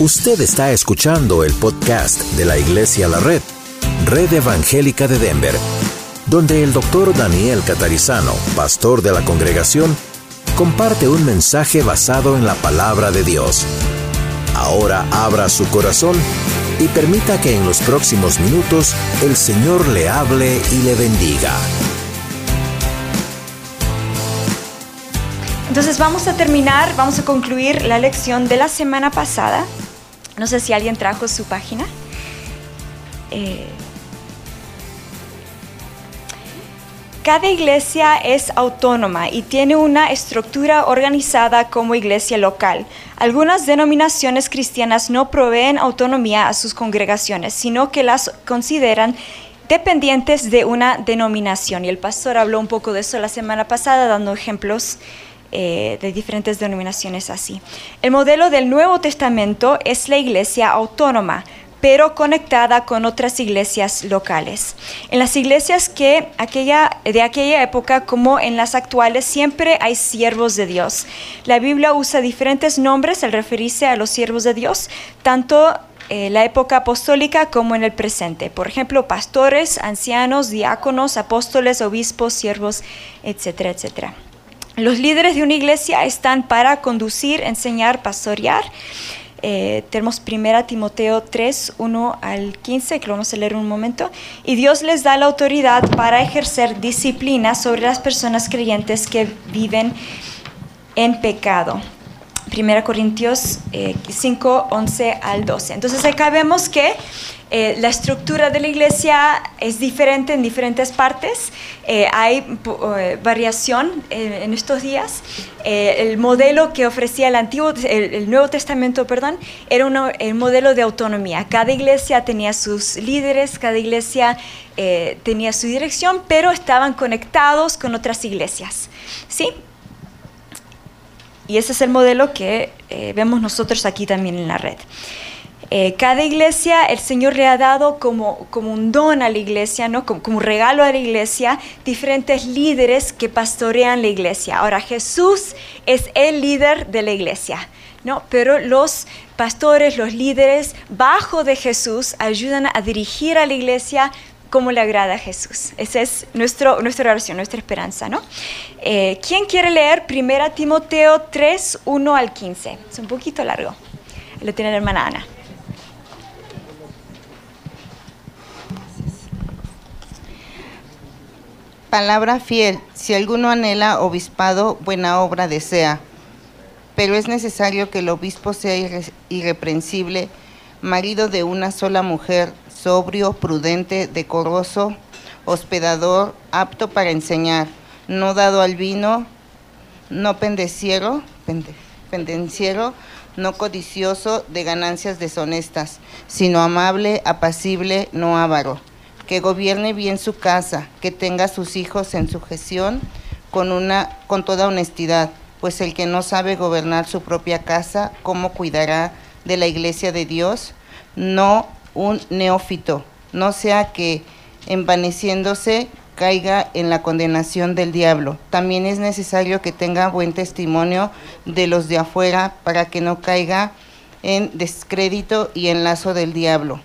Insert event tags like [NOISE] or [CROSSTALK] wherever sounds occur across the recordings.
Usted está escuchando el podcast de la Iglesia La Red, Red Evangélica de Denver, donde el doctor Daniel Catarizano, pastor de la congregación, comparte un mensaje basado en la palabra de Dios. Ahora abra su corazón y permita que en los próximos minutos el Señor le hable y le bendiga. Entonces vamos a terminar, vamos a concluir la lección de la semana pasada no sé si alguien trajo su página. Eh, cada iglesia es autónoma y tiene una estructura organizada como iglesia local. Algunas denominaciones cristianas no proveen autonomía a sus congregaciones, sino que las consideran dependientes de una denominación. Y el pastor habló un poco de eso la semana pasada, dando ejemplos eh, de diferentes denominaciones así. El modelo del Nuevo Testamento es la iglesia autónoma, pero conectada con otras iglesias locales. En las iglesias que aquella, de aquella época como en las actuales siempre hay siervos de Dios. La Biblia usa diferentes nombres al referirse a los siervos de Dios, tanto en la época apostólica como en el presente. Por ejemplo, pastores, ancianos, diáconos, apóstoles, obispos, siervos, etcétera, etcétera. Los líderes de una iglesia están para conducir, enseñar, pastorear. Eh, tenemos 1 Timoteo 3, 1 al 15, que lo vamos a leer un momento. Y Dios les da la autoridad para ejercer disciplina sobre las personas creyentes que viven en pecado. 1 Corintios 5, eh, 11 al 12. Entonces acá vemos que eh, la estructura de la iglesia es diferente en diferentes partes, eh, hay variación en estos días. el modelo que ofrecía el, Antiguo, el, Nuevo Testamento perdón, era un modelo de autonomía. Cada iglesia tenía sus líderes, cada iglesia tenía su dirección, pero estaban conectados con otras iglesias. ¿sí? Y ese es el modelo que vemos nosotros aquí también en la red. Eh, cada iglesia el Señor le ha dado como, como un don a la iglesia, ¿no? como, como regalo a la iglesia, diferentes líderes que pastorean la iglesia. Ahora Jesús es el líder de la iglesia. ¿no? Pero los pastores, los líderes bajo de Jesús ayudan a dirigir a la iglesia como le agrada a Jesús. Esa es nuestro, nuestra oración, nuestra esperanza. ¿no? Eh, ¿Quién quiere leer 1 Timoteo 3, 1 al 15? Es un poquito largo. Lo tiene la hermana Ana. Palabra fiel, si alguno anhela obispado, buena obra desea. Pero es necesario que el obispo sea irreprensible, marido de una sola mujer, sobrio, prudente, decoroso, hospedador, apto para enseñar, no dado al vino, no pendeciero, pendenciero, no codicioso de ganancias deshonestas, sino amable, apacible, no avaro que gobierne bien su casa, que tenga a sus hijos en sujeción con, una, con toda honestidad, pues el que no sabe gobernar su propia casa, ¿cómo cuidará de la iglesia de Dios? No un neófito, no sea que envaneciéndose caiga en la condenación del diablo. También es necesario que tenga buen testimonio de los de afuera para que no caiga en descrédito y en lazo del diablo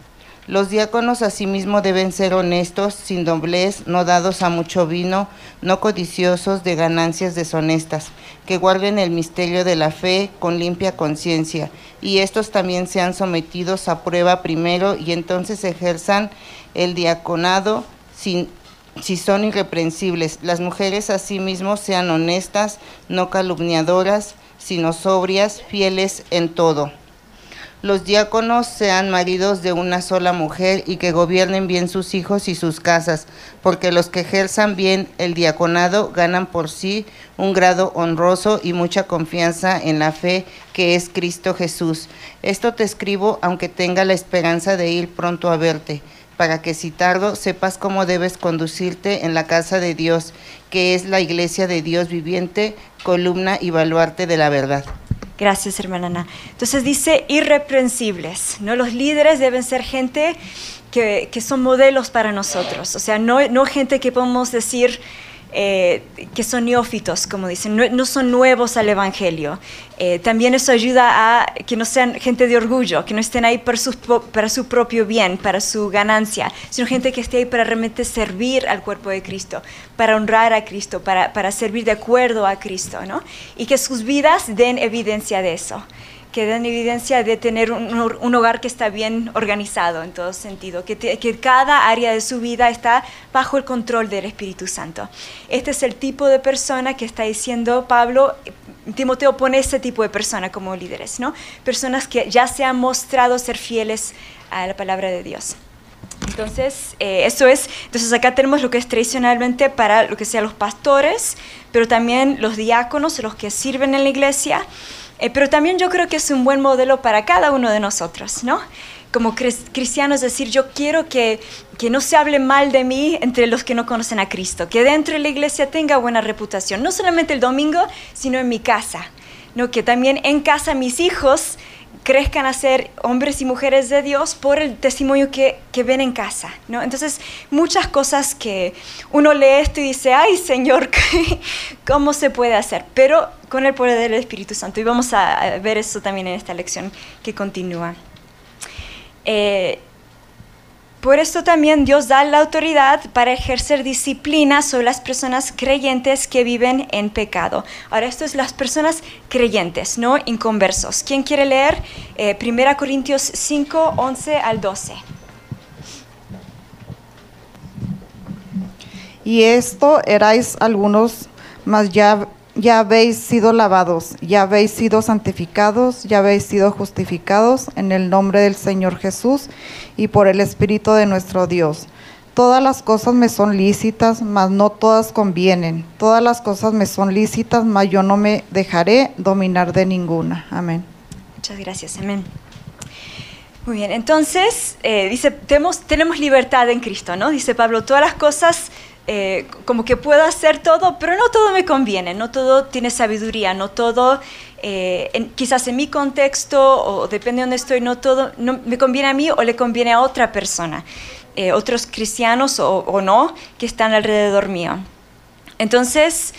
los diáconos asimismo deben ser honestos, sin doblez, no dados a mucho vino, no codiciosos de ganancias deshonestas, que guarden el misterio de la fe con limpia conciencia, y estos también sean sometidos a prueba primero y entonces ejerzan el diaconado sin, si son irreprensibles. Las mujeres asimismo sean honestas, no calumniadoras, sino sobrias, fieles en todo los diáconos sean maridos de una sola mujer y que gobiernen bien sus hijos y sus casas, porque los que ejerzan bien el diaconado ganan por sí un grado honroso y mucha confianza en la fe que es Cristo Jesús. Esto te escribo aunque tenga la esperanza de ir pronto a verte para que si tardo sepas cómo debes conducirte en la casa de Dios, que es la iglesia de Dios viviente, columna y baluarte de la verdad. Gracias, hermana Ana. Entonces dice irreprensibles, ¿no? Los líderes deben ser gente que, que son modelos para nosotros, o sea, no, no gente que podemos decir, eh, que son neófitos, como dicen, no, son nuevos al Evangelio. Eh, también eso ayuda a que no sean gente de orgullo, que no estén ahí para su, para su propio bien, para su ganancia, sino gente que esté ahí para realmente servir al cuerpo de Cristo, para honrar a Cristo, para, para servir de acuerdo a Cristo, ¿no? Y que sus vidas den evidencia de eso que dan evidencia de tener un, hogar que está bien organizado en todo sentido, que, que, cada área de su vida está bajo el control del Espíritu Santo. Este es el tipo de persona que está diciendo Pablo. Timoteo pone ese tipo de persona como líderes, ¿no? Personas que ya se han mostrado ser fieles a la palabra de Dios. Entonces, eh, eso es, entonces acá tenemos lo que es tradicionalmente para lo que sea los pastores, pero también los diáconos, los que sirven en la iglesia, eh, pero también yo creo que es un buen modelo para cada uno de nosotros, ¿no? Como cristianos, decir, yo quiero que, que no se hable mal de mí entre los que no conocen a Cristo, que dentro de la iglesia tenga buena reputación, no solamente el domingo, sino en mi casa, ¿no? Que también en casa mis hijos crezcan a ser hombres y mujeres de Dios por el testimonio que, que, ven en casa, ¿no? Entonces, muchas cosas que uno lee esto y dice, ay Señor, [LAUGHS] ¿cómo se puede hacer? Pero con el poder del Espíritu Santo. Y vamos a ver eso también en esta lección que continúa. Eh, por esto también Dios da la autoridad para ejercer disciplina sobre las personas creyentes que viven en pecado. Ahora, esto es las personas creyentes, no inconversos. ¿Quién quiere leer? Eh, 1 Corintios 5, 11 al 12. Y esto erais algunos, mas ya ya habéis sido lavados, ya habéis sido santificados, ya habéis sido justificados en el nombre del Señor Jesús y por el Espíritu de nuestro Dios. Todas las cosas me son lícitas, mas no todas convienen. Todas las cosas me son lícitas, mas yo no me dejaré dominar de ninguna. Amén. Muchas gracias, amén. Muy bien, entonces eh, dice, tenemos, tenemos libertad en Cristo, ¿no? Dice Pablo, todas las cosas eh, como que puedo hacer todo, pero no todo me conviene, no todo tiene sabiduría, no todo, eh, quizás en mi contexto o depende de dónde estoy, no todo no, me conviene a mí o le conviene a otra persona, eh, otros cristianos o, no que están alrededor mío. Entonces,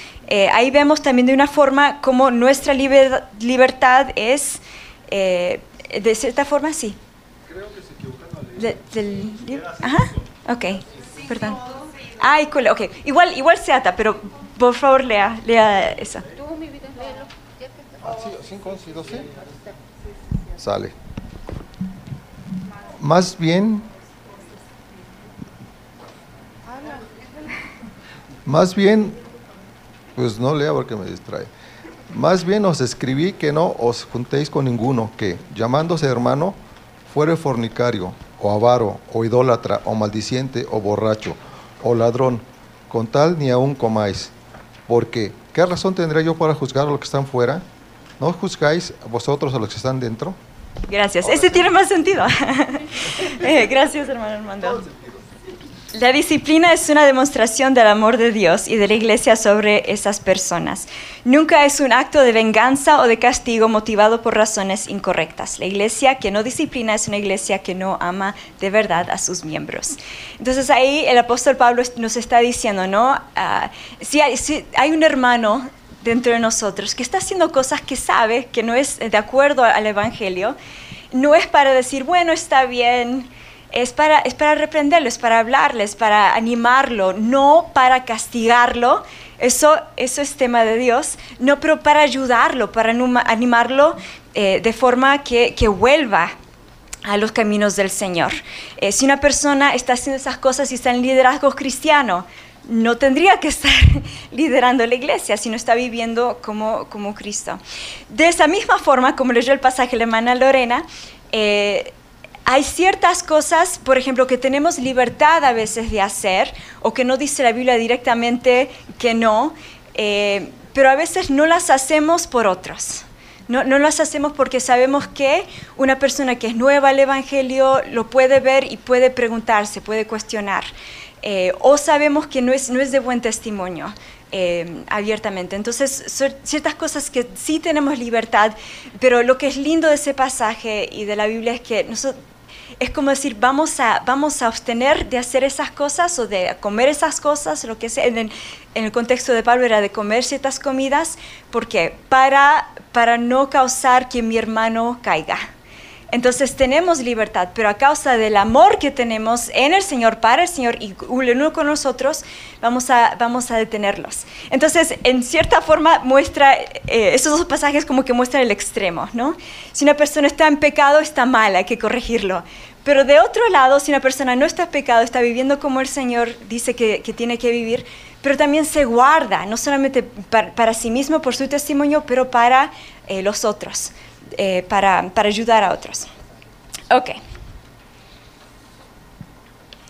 ahí vemos también de una forma como nuestra libertad es, de cierta forma, sí. Creo que se equivocan. Ajá, ok, perdón. Ay, ok. Igual, igual se ata, pero por favor lea, lea esa. Ah, sí, 5, 11 12. Sale. Más bien, más bien, pues no lea porque me distrae. Más bien os escribí que no os juntéis con ninguno que, llamándose hermano, fuere fornicario, o avaro, o idólatra, o maldiciente, o borracho, o ladrón, con tal ni aún comáis. Porque, ¿qué razón tendré yo para juzgar a los que están fuera? ¿No juzgáis vosotros a los que están dentro? Gracias. Ese tiene más sentido. [LAUGHS] Eh, gracias, hermano Armando. La disciplina es una demostración del amor de Dios y de la iglesia sobre esas personas. Nunca es un acto de venganza o de castigo motivado por razones incorrectas. La iglesia que no disciplina es una iglesia que no ama de verdad a sus miembros. Entonces ahí el apóstol Pablo nos está diciendo, ¿no? Ah, si, hay, si hay un hermano dentro de nosotros que está haciendo cosas que sabe que no es de acuerdo al Evangelio, no es para decir, bueno, está bien, es para, es para reprenderlo, es para hablarles, para animarlo, no para castigarlo. Eso, eso es tema de Dios, no, pero para ayudarlo, para animarlo eh, de forma que, que, vuelva a los caminos del Señor. Eh, si una persona está haciendo esas cosas y está en liderazgo cristiano, no tendría que estar [LAUGHS] liderando la iglesia, sino está viviendo como, como Cristo. De esa misma forma, como leyó el pasaje la hermana Lorena, eh, hay ciertas cosas, por ejemplo, que tenemos libertad a veces de hacer o que no dice la Biblia directamente que no, eh, pero a veces no las hacemos por otros. No, no, las hacemos porque sabemos que una persona que es nueva al Evangelio lo puede ver y puede preguntarse, puede cuestionar. Eh, o sabemos que no es, no es de buen testimonio. Eh, abiertamente. Entonces, son ciertas cosas que sí tenemos libertad, pero lo que es lindo de ese pasaje y de la Biblia es que nosotros, es como decir, vamos a, vamos a abstener de hacer esas cosas o de comer esas cosas, lo que sea. En, en el contexto de Pablo era de comer ciertas comidas, porque para, para no causar que mi hermano caiga. Entonces tenemos libertad, pero a causa del amor que tenemos en el Señor, para el Señor y uno con nosotros, vamos a, vamos a detenerlos. Entonces, en cierta forma, muestra, eh, esos dos pasajes como que muestran el extremo, ¿no? Si una persona está en pecado, está mal, hay que corregirlo. Pero de otro lado, si una persona no está en pecado, está viviendo como el Señor dice que, tiene que vivir, pero también se guarda, no solamente para, para sí mismo por su testimonio, pero para eh, los otros, eh, para, para ayudar a otros. Ok.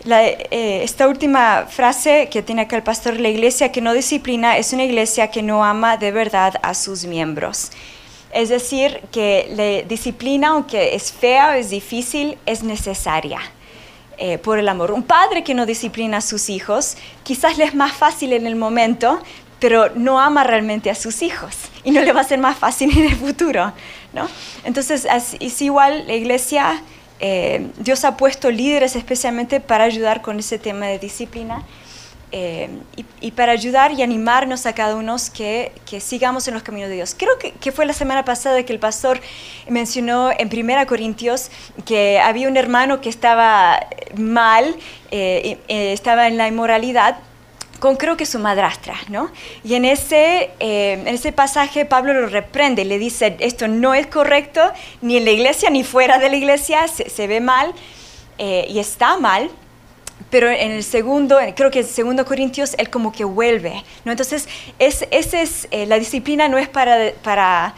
La, eh, esta última frase que tiene acá el pastor, la iglesia que no disciplina es una iglesia que no ama de verdad a sus miembros. Es decir, que la disciplina, aunque es fea, es difícil, es necesaria eh, por el amor. Un padre que no disciplina a sus hijos, quizás le es más fácil en el momento, pero no ama realmente a sus hijos y no le va a ser más fácil [LAUGHS] en el futuro. Entonces, es, igual la iglesia, eh, Dios ha puesto líderes especialmente para ayudar con ese tema de disciplina. eh, y, para ayudar y animarnos a cada uno que, sigamos en los caminos de Dios. Creo que, fue la semana pasada que el pastor mencionó en 1 Corintios que había un hermano que estaba mal, eh, estaba en la inmoralidad, con creo que su madrastra, ¿no? Y en ese, eh, en ese pasaje Pablo lo reprende, le dice, esto no es correcto, ni en la iglesia ni fuera de la iglesia, se, ve mal eh, y está mal, pero en el segundo, creo que en segundo Corintios, él como que vuelve, ¿no? Entonces, es, ese es, eh, la disciplina no es para, para,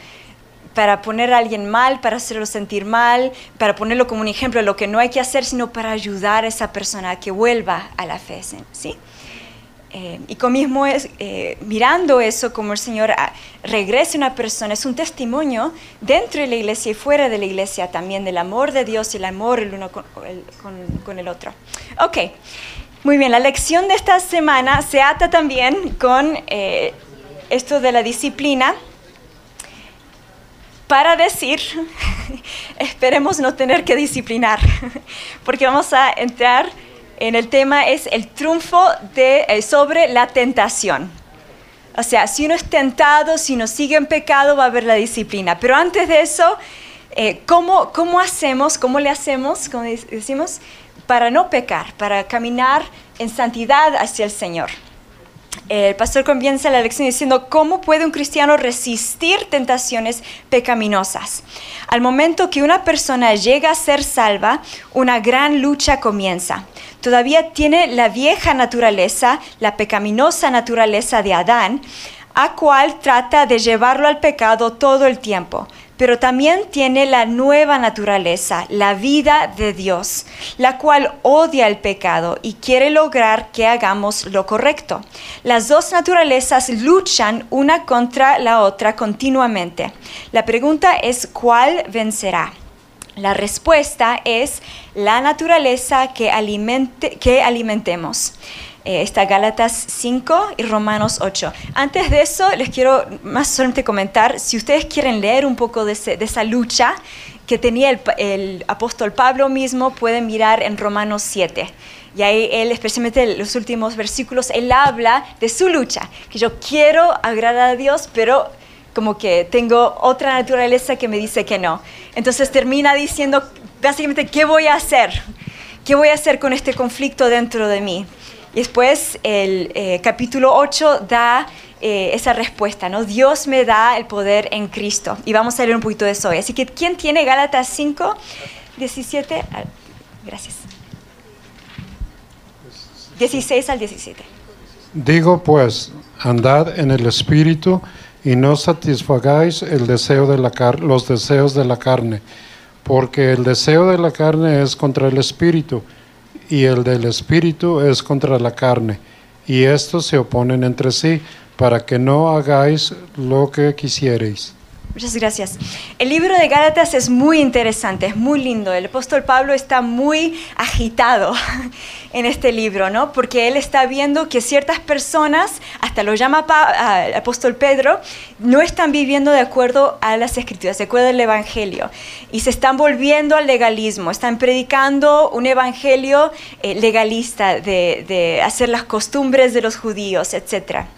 para poner a alguien mal, para hacerlo sentir mal, para ponerlo como un ejemplo de lo que no hay que hacer, sino para ayudar a esa persona a que vuelva a la fe, ¿sí? Eh, y como mismo es, eh, mirando eso, como el Señor ah, regresa una persona, es un testimonio dentro de la iglesia y fuera de la iglesia también del amor de Dios y el amor el uno con el, con, con el otro. Ok, muy bien, la lección de esta semana se ata también con eh, esto de la disciplina para decir, [LAUGHS] esperemos no tener que disciplinar, [LAUGHS] porque vamos a entrar en el tema es el triunfo eh, sobre la tentación. O sea, si uno es tentado, si uno sigue en pecado, va a haber la disciplina. Pero antes de eso, eh, ¿cómo, ¿cómo hacemos, cómo le hacemos, como decimos, para no pecar, para caminar en santidad hacia el Señor? El pastor comienza la lección diciendo, ¿cómo puede un cristiano resistir tentaciones pecaminosas? Al momento que una persona llega a ser salva, una gran lucha comienza. Todavía tiene la vieja naturaleza, la pecaminosa naturaleza de Adán, a cual trata de llevarlo al pecado todo el tiempo. Pero también tiene la nueva naturaleza, la vida de Dios, la cual odia el pecado y quiere lograr que hagamos lo correcto. Las dos naturalezas luchan una contra la otra continuamente. La pregunta es ¿cuál vencerá? La respuesta es la naturaleza que, alimente, que alimentemos. Eh, está Gálatas 5 y Romanos 8. Antes de eso, les quiero más solamente comentar, si ustedes quieren leer un poco de, esa lucha que tenía el, el, apóstol Pablo mismo, pueden mirar en Romanos 7. Y ahí él, especialmente en los últimos versículos, él habla de su lucha, que yo quiero agradar a Dios, pero como que tengo otra naturaleza que me dice que no. Entonces termina diciendo básicamente, ¿qué voy a hacer? ¿Qué voy a hacer con este conflicto dentro de mí? Y después el eh, capítulo 8 da eh, esa respuesta, ¿no? Dios me da el poder en Cristo. Y vamos a leer un poquito de eso hoy. Así que, ¿quién tiene Gálatas 5, 17? Gracias. 16 al 17. Digo pues, andad en el Espíritu y no satisfagáis el deseo de la car los deseos de la carne, porque el deseo de la carne es contra el Espíritu y el del Espíritu es contra la carne, y estos se oponen entre sí para que no hagáis lo que quisierais. Muchas gracias. El libro de Gálatas es muy interesante, es muy lindo. El apóstol Pablo está muy agitado [LAUGHS] en este libro, ¿no? Porque él está viendo que ciertas personas, hasta lo llama el apóstol Pedro, no están viviendo de acuerdo a las escrituras, de acuerdo al evangelio, y se están volviendo al legalismo, están predicando un evangelio eh, legalista de, de hacer las costumbres de los judíos, etc.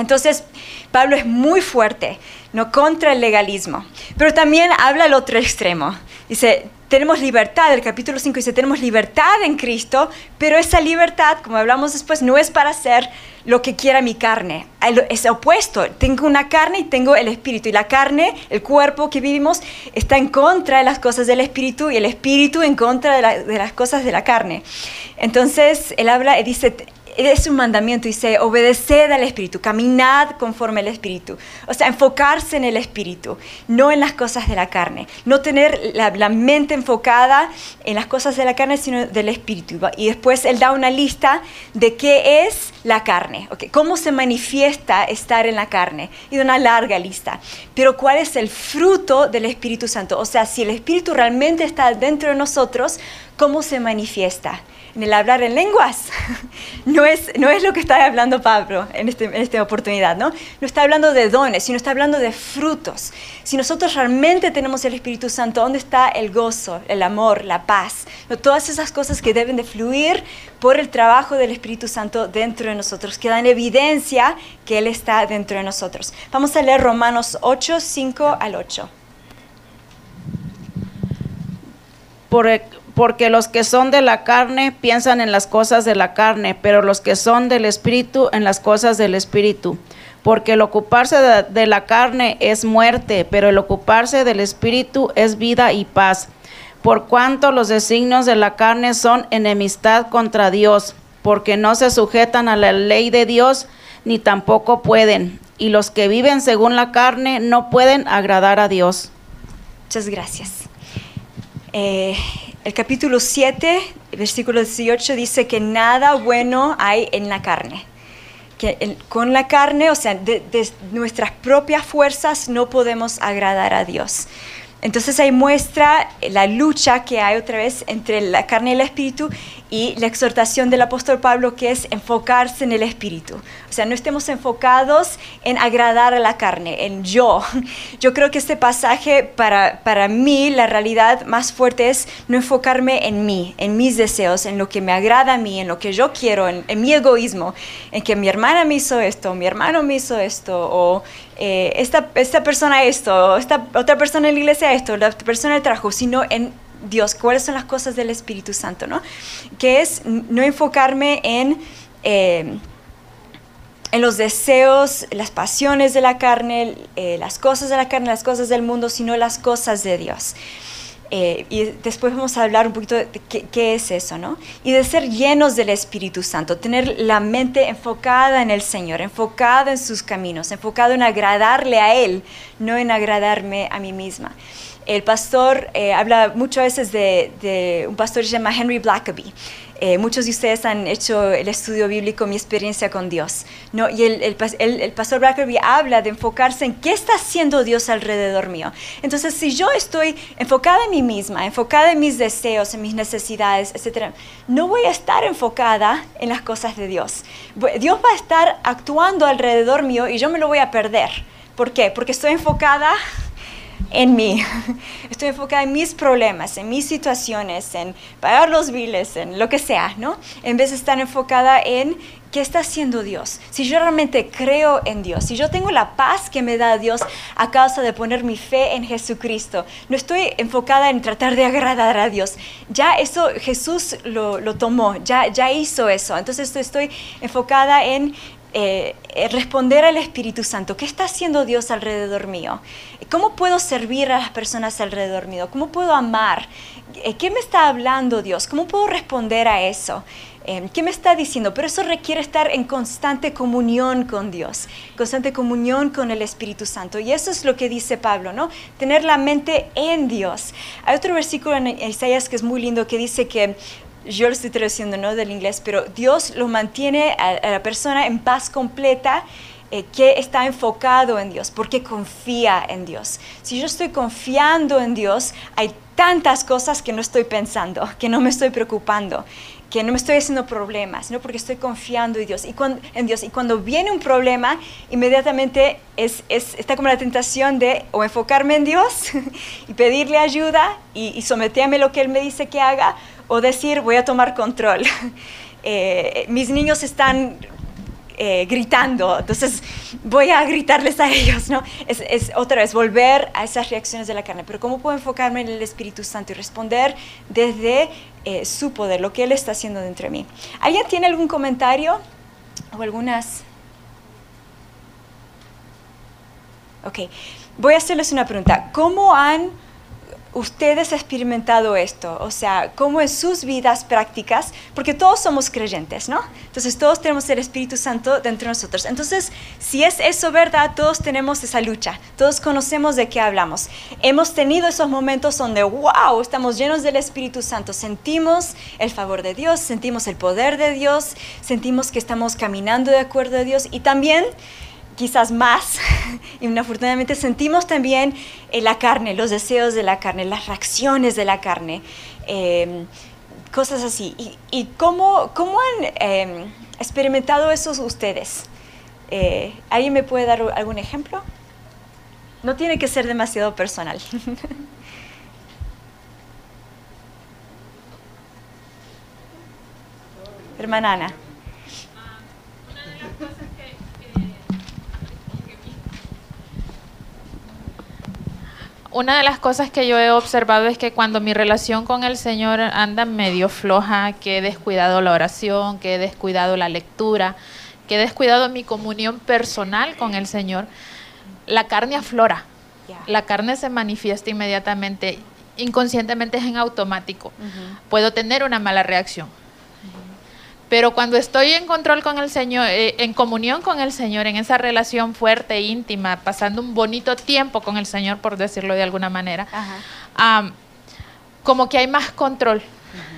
Entonces, Pablo es muy fuerte no contra el legalismo. Pero también habla al otro extremo. Dice, tenemos libertad, el capítulo 5 dice, tenemos libertad en Cristo, pero esa libertad, como hablamos después, no es para hacer lo que quiera mi carne. Es opuesto. Tengo una carne y tengo el espíritu. Y la carne, el cuerpo que vivimos, está en contra de las cosas del espíritu y el espíritu en contra de, de las cosas de la carne. Entonces, él habla y dice, es un mandamiento, dice, obedeced al Espíritu, caminad conforme al Espíritu. O sea, enfocarse en el Espíritu, no en las cosas de la carne. No tener la, mente enfocada en las cosas de la carne, sino del Espíritu. Y después él da una lista de qué es la carne, cómo se manifiesta estar en la carne. Y da una larga lista. Pero cuál es el fruto del Espíritu Santo. O sea, si el Espíritu realmente está dentro de nosotros, ¿cómo se manifiesta? en el hablar en lenguas. [LAUGHS] No es, no es lo que está hablando Pablo en, este, en esta oportunidad, ¿no? No está hablando de dones, sino está hablando de frutos. Si nosotros realmente tenemos el Espíritu Santo, ¿dónde está el gozo, el amor, la paz? Todas esas cosas que deben de fluir por el trabajo del Espíritu Santo dentro de nosotros, que dan evidencia que Él está dentro de nosotros. Vamos a leer Romanos 8, 5 al 8. Por, porque los que son de la carne piensan en las cosas de la carne, pero los que son del espíritu en las cosas del espíritu. Porque el ocuparse de, la carne es muerte, pero el ocuparse del espíritu es vida y paz. Por cuanto los designios de la carne son enemistad contra Dios, porque no se sujetan a la ley de Dios, ni tampoco pueden. Y los que viven según la carne no pueden agradar a Dios. Muchas gracias. Eh, el capítulo 7, versículo 18 dice que nada bueno hay en la carne. Que con la carne, o sea, de, nuestras propias fuerzas no podemos agradar a Dios. Entonces ahí muestra la lucha que hay otra vez entre la carne y el espíritu y la exhortación del apóstol Pablo que es enfocarse en el espíritu. O sea, no estemos enfocados en agradar a la carne, en yo. [LAUGHS] Yo creo que este pasaje para, para mí la realidad más fuerte es no enfocarme en mí, en mis deseos, en lo que me agrada a mí, en lo que yo quiero, en, mi egoísmo, en que mi hermana me hizo esto, mi hermano me hizo esto, o eh, esta, esta persona esto, esta otra persona en la iglesia esto, la otra persona el trabajo, sino en Dios, cuáles son las cosas del Espíritu Santo, ¿no? Que es no enfocarme en, eh, en los deseos, las pasiones de la carne, eh, las cosas de la carne, las cosas del mundo, sino las cosas de Dios. Eh, y después vamos a hablar un poquito de qué, es eso, ¿no? Y de ser llenos del Espíritu Santo, tener la mente enfocada en el Señor, enfocada en sus caminos, enfocado en agradarle a Él, no en agradarme a mí misma. El pastor eh, habla muchas veces de, un pastor que se llama Henry Blackaby. Eh, muchos de ustedes han hecho el estudio bíblico Mi experiencia con Dios. ¿no? Y el, el, pastor Blackerby habla de enfocarse en qué está haciendo Dios alrededor mío. Entonces, si yo estoy enfocada en mí misma, enfocada en mis deseos, en mis necesidades, etc., no voy a estar enfocada en las cosas de Dios. Dios va a estar actuando alrededor mío y yo me lo voy a perder. ¿Por qué? Porque estoy enfocada en mí. [LAUGHS] Estoy enfocada en mis problemas, en mis situaciones, en pagar los biles, en lo que sea, ¿no? En vez de estar enfocada en qué está haciendo Dios. Si yo realmente creo en Dios, si yo tengo la paz que me da Dios a causa de poner mi fe en Jesucristo, no estoy enfocada en tratar de agradar a Dios. Ya eso Jesús lo, lo tomó, ya, ya hizo eso. Entonces estoy enfocada en eh, responder al Espíritu Santo. ¿Qué está haciendo Dios alrededor mío? ¿Cómo puedo servir a las personas alrededor mío? ¿Cómo puedo amar? Eh, ¿Qué me está hablando Dios? ¿Cómo puedo responder a eso? Eh, ¿Qué me está diciendo? Pero eso requiere estar en constante comunión con Dios, constante comunión con el Espíritu Santo. Y eso es lo que dice Pablo, ¿no? Tener la mente en Dios. Hay otro versículo en Isaías que es muy lindo que dice que yo lo estoy traduciendo ¿no? del inglés, pero Dios lo mantiene a, la persona en paz completa eh, que está enfocado en Dios, porque confía en Dios. Si yo estoy confiando en Dios, hay tantas cosas que no estoy pensando, que no me estoy preocupando que no me estoy haciendo problemas, ¿no? porque estoy confiando en Dios. Y cuando, en Dios. Y cuando viene un problema, inmediatamente es, está como la tentación de o enfocarme en Dios [LAUGHS] y pedirle ayuda y, someterme a lo que Él me dice que haga, o decir, voy a tomar control. [LAUGHS] Eh, mis niños están eh, gritando, entonces voy a gritarles a ellos, ¿no? Es, otra vez volver a esas reacciones de la carne, pero ¿cómo puedo enfocarme en el Espíritu Santo y responder desde eh, su poder, lo que Él está haciendo dentro de mí? ¿Alguien tiene algún comentario o algunas? Ok, voy a hacerles una pregunta. ¿Cómo han ustedes experimentado esto? O sea, ¿cómo en sus vidas prácticas? Porque todos somos creyentes, ¿no? Entonces todos tenemos el Espíritu Santo dentro de nosotros. Entonces, si es eso verdad, todos tenemos esa lucha, todos conocemos de qué hablamos. Hemos tenido esos momentos donde, wow, estamos llenos del Espíritu Santo, sentimos el favor de Dios, sentimos el poder de Dios, sentimos que estamos caminando de acuerdo a Dios y también quizás más, [LAUGHS] y inafortunadamente sentimos también eh, la carne, los deseos de la carne, las reacciones de la carne, em, cosas así. ¿Y, cómo, cómo, han em, experimentado eso ustedes? Eh, ¿Alguien me puede dar algún ejemplo? No tiene que ser demasiado personal. [LAUGHS] Hermana Ana. Una de las cosas que yo he observado es que cuando mi relación con el Señor anda medio floja, que he descuidado la oración, que he descuidado la lectura, que he descuidado mi comunión personal con el Señor, la carne aflora. La carne se manifiesta inmediatamente, inconscientemente es en automático. Puedo tener una mala reacción pero cuando estoy en control con el Señor, eh, en comunión con el Señor, en esa relación fuerte, íntima, pasando un bonito tiempo con el Señor, por decirlo de alguna manera, como que hay más control,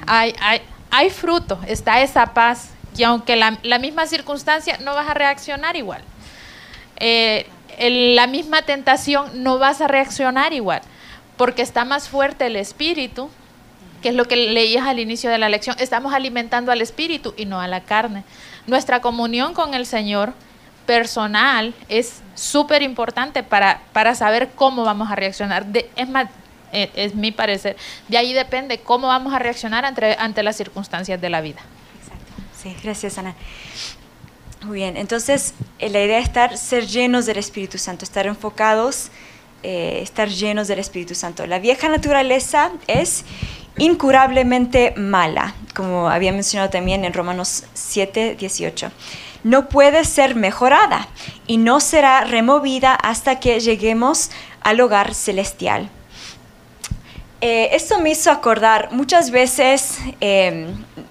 hay, hay, hay, fruto, está esa paz, y aunque la, la, misma circunstancia no vas a reaccionar igual. Eh, la misma tentación no vas a reaccionar igual, porque está más fuerte el espíritu que es lo que leías al inicio de la lección, estamos alimentando al espíritu y no a la carne. Nuestra comunión con el Señor personal es súper importante para, para saber cómo vamos a reaccionar. es eh, es mi parecer, de ahí depende cómo vamos a reaccionar ante, ante las circunstancias de la vida. Exacto. Sí, gracias Ana. Muy bien, entonces eh, la idea es estar, ser llenos del Espíritu Santo, estar enfocados, eh, estar llenos del Espíritu Santo. La vieja naturaleza es incurablemente mala, como había mencionado también en Romanos 7, 18. No puede ser mejorada y no será removida hasta que lleguemos al hogar celestial. Eh, esto me hizo acordar, muchas veces em,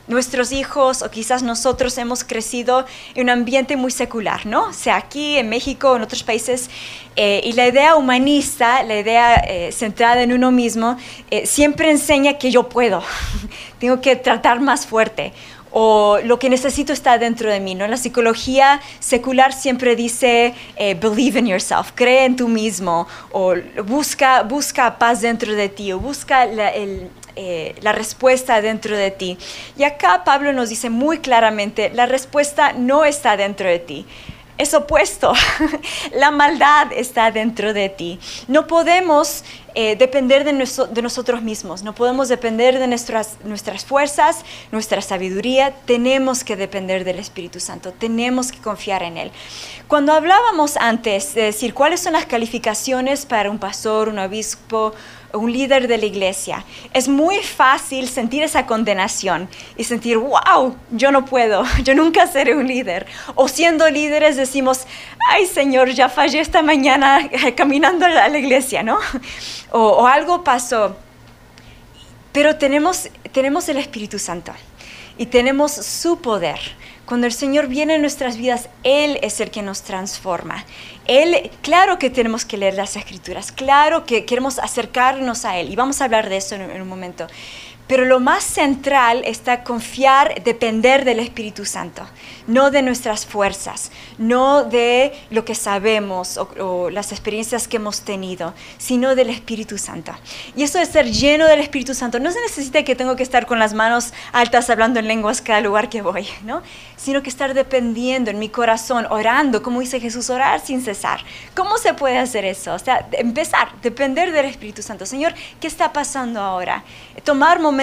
nuestros hijos o quizás nosotros hemos crecido en un ambiente muy secular, ¿no? O sea, aquí en México, en otros países, eh, y la idea humanista, la idea eh, centrada en uno mismo, siempre enseña que yo puedo, [LAUGHS] tengo que tratar más fuerte o lo que necesito está dentro de mí. ¿no? La psicología secular siempre dice, eh, believe in yourself, cree en tú mismo, o busca, busca paz dentro de ti, o busca eh, la respuesta dentro de ti. Y acá Pablo nos dice muy claramente, la respuesta no está dentro de ti es opuesto. [LAUGHS] la maldad está dentro de ti. No podemos eh, depender de, nosotros mismos, no podemos depender de nuestras fuerzas, nuestra sabiduría, tenemos que depender del Espíritu Santo, tenemos que confiar en Él. Cuando hablábamos antes de decir cuáles son las calificaciones para un pastor, un obispo, un líder de la iglesia, es muy fácil sentir esa condenación y sentir, wow, yo no puedo, [LAUGHS] yo nunca seré un líder. O siendo líderes decimos, ay Señor, ya fallé esta mañana [LAUGHS] caminando a la iglesia, ¿no? O, algo pasó. Pero tenemos, tenemos el Espíritu Santo y tenemos su poder. Cuando el Señor viene en nuestras vidas, Él es el que nos transforma. Él, claro que tenemos que leer las escrituras, claro que queremos acercarnos a Él y vamos a hablar de eso en, un momento. Pero lo más central está confiar, depender del Espíritu Santo, no de nuestras fuerzas, no de lo que sabemos o, o las experiencias que hemos tenido, sino del Espíritu Santo. Y eso de ser lleno del Espíritu Santo, no se necesita que tengo que estar con las manos altas hablando en lenguas cada lugar que voy, ¿no? Sino que estar dependiendo en mi corazón, orando, como dice Jesús, orar sin cesar. ¿Cómo se puede hacer eso? O sea, empezar, depender del Espíritu Santo. Señor, ¿qué está pasando ahora? Tomar momentos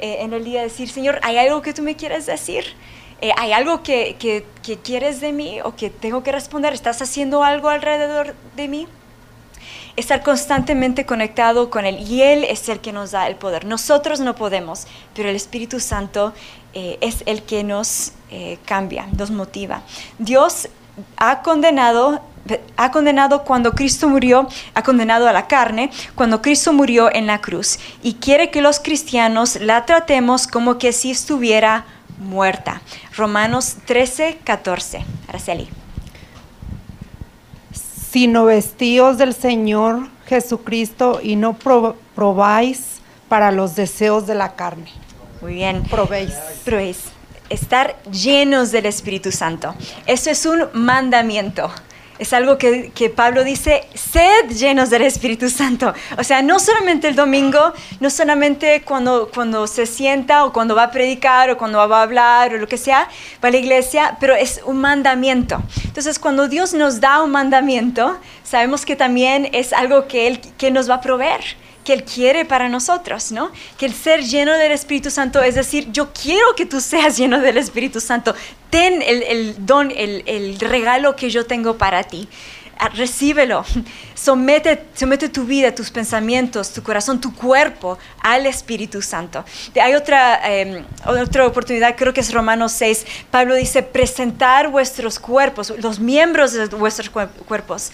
eh, en el día, decir, Señor, ¿hay algo que tú me quieres decir? Eh, ¿Hay algo que, que, que quieres de mí o que tengo que responder? ¿Estás haciendo algo alrededor de mí? estar constantemente conectado con Él y Él es el que nos da el poder. Nosotros no podemos, pero el Espíritu Santo eh, es el que nos eh, cambia, nos motiva. Dios ha condenado ha condenado cuando Cristo murió, ha condenado a la carne cuando Cristo murió en la cruz y quiere que los cristianos la tratemos como que si estuviera muerta. Romanos 13, 14. Araceli. sino vestíos del Señor Jesucristo y no pro- probáis para los deseos de la carne. Muy bien. Probéis. Probéis. Estar llenos del Espíritu Santo. Eso es un mandamiento. Es algo que, que Pablo dice, sed llenos del Espíritu Santo. O sea, no solamente el domingo, no solamente cuando, cuando se sienta o cuando va a predicar o cuando va a hablar o lo que sea, va a la iglesia, pero es un mandamiento. Entonces, cuando Dios nos da un mandamiento, sabemos que también es algo que Él que nos va a proveer que Él quiere para nosotros, ¿no? Que el ser lleno del Espíritu Santo es decir, yo quiero que tú seas [LAUGHS] lleno del Espíritu Santo. Ten el, el don, el, el regalo que yo tengo para ti. Ah, Recíbelo. [LAUGHS] Somete, somete tu vida, tus pensamientos, tu corazón, tu cuerpo al Espíritu Santo. Hay otra, eh, otra oportunidad, creo que es Romanos 6. Pablo dice, presentar vuestros cuerpos, los miembros de vuestros cuer- cuerpos,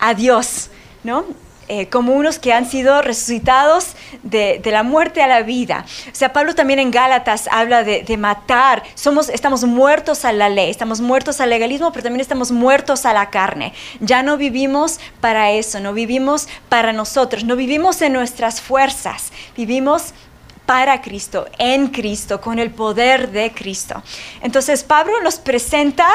a Dios, ¿no? Eh, como unos que han sido resucitados de, de la muerte a la vida. O sea, Pablo también en Gálatas habla de, de matar. Somos, estamos muertos a la ley, estamos muertos al legalismo, pero también estamos muertos a la carne. Ya no vivimos para eso, no vivimos para nosotros, no vivimos en nuestras fuerzas, vivimos para Cristo, en Cristo, con el poder de Cristo. Entonces Pablo nos presenta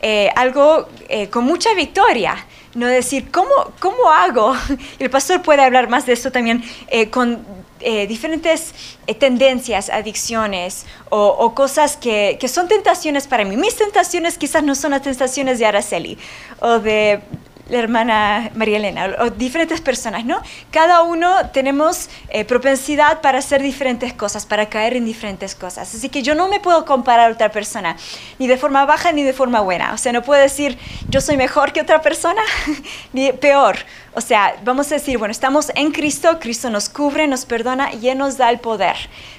eh, algo eh, con mucha victoria. No decir, ¿cómo, cómo hago? [LAUGHS] El pastor puede hablar más de esto también eh, con eh, diferentes eh, tendencias, adicciones o, o cosas que, que son tentaciones para mí. Mis tentaciones quizás no son las tentaciones de Araceli o de la hermana María Elena o diferentes personas, ¿no? Cada uno tenemos eh, propensidad para hacer diferentes cosas, para caer en diferentes cosas. Así que yo no me puedo comparar a otra persona, ni de forma baja ni de forma buena. O sea, no puedo decir yo soy mejor que otra persona, [LAUGHS] ni peor. O sea, vamos a decir, bueno, estamos en Cristo, Cristo nos cubre, nos perdona y Él nos da el poder.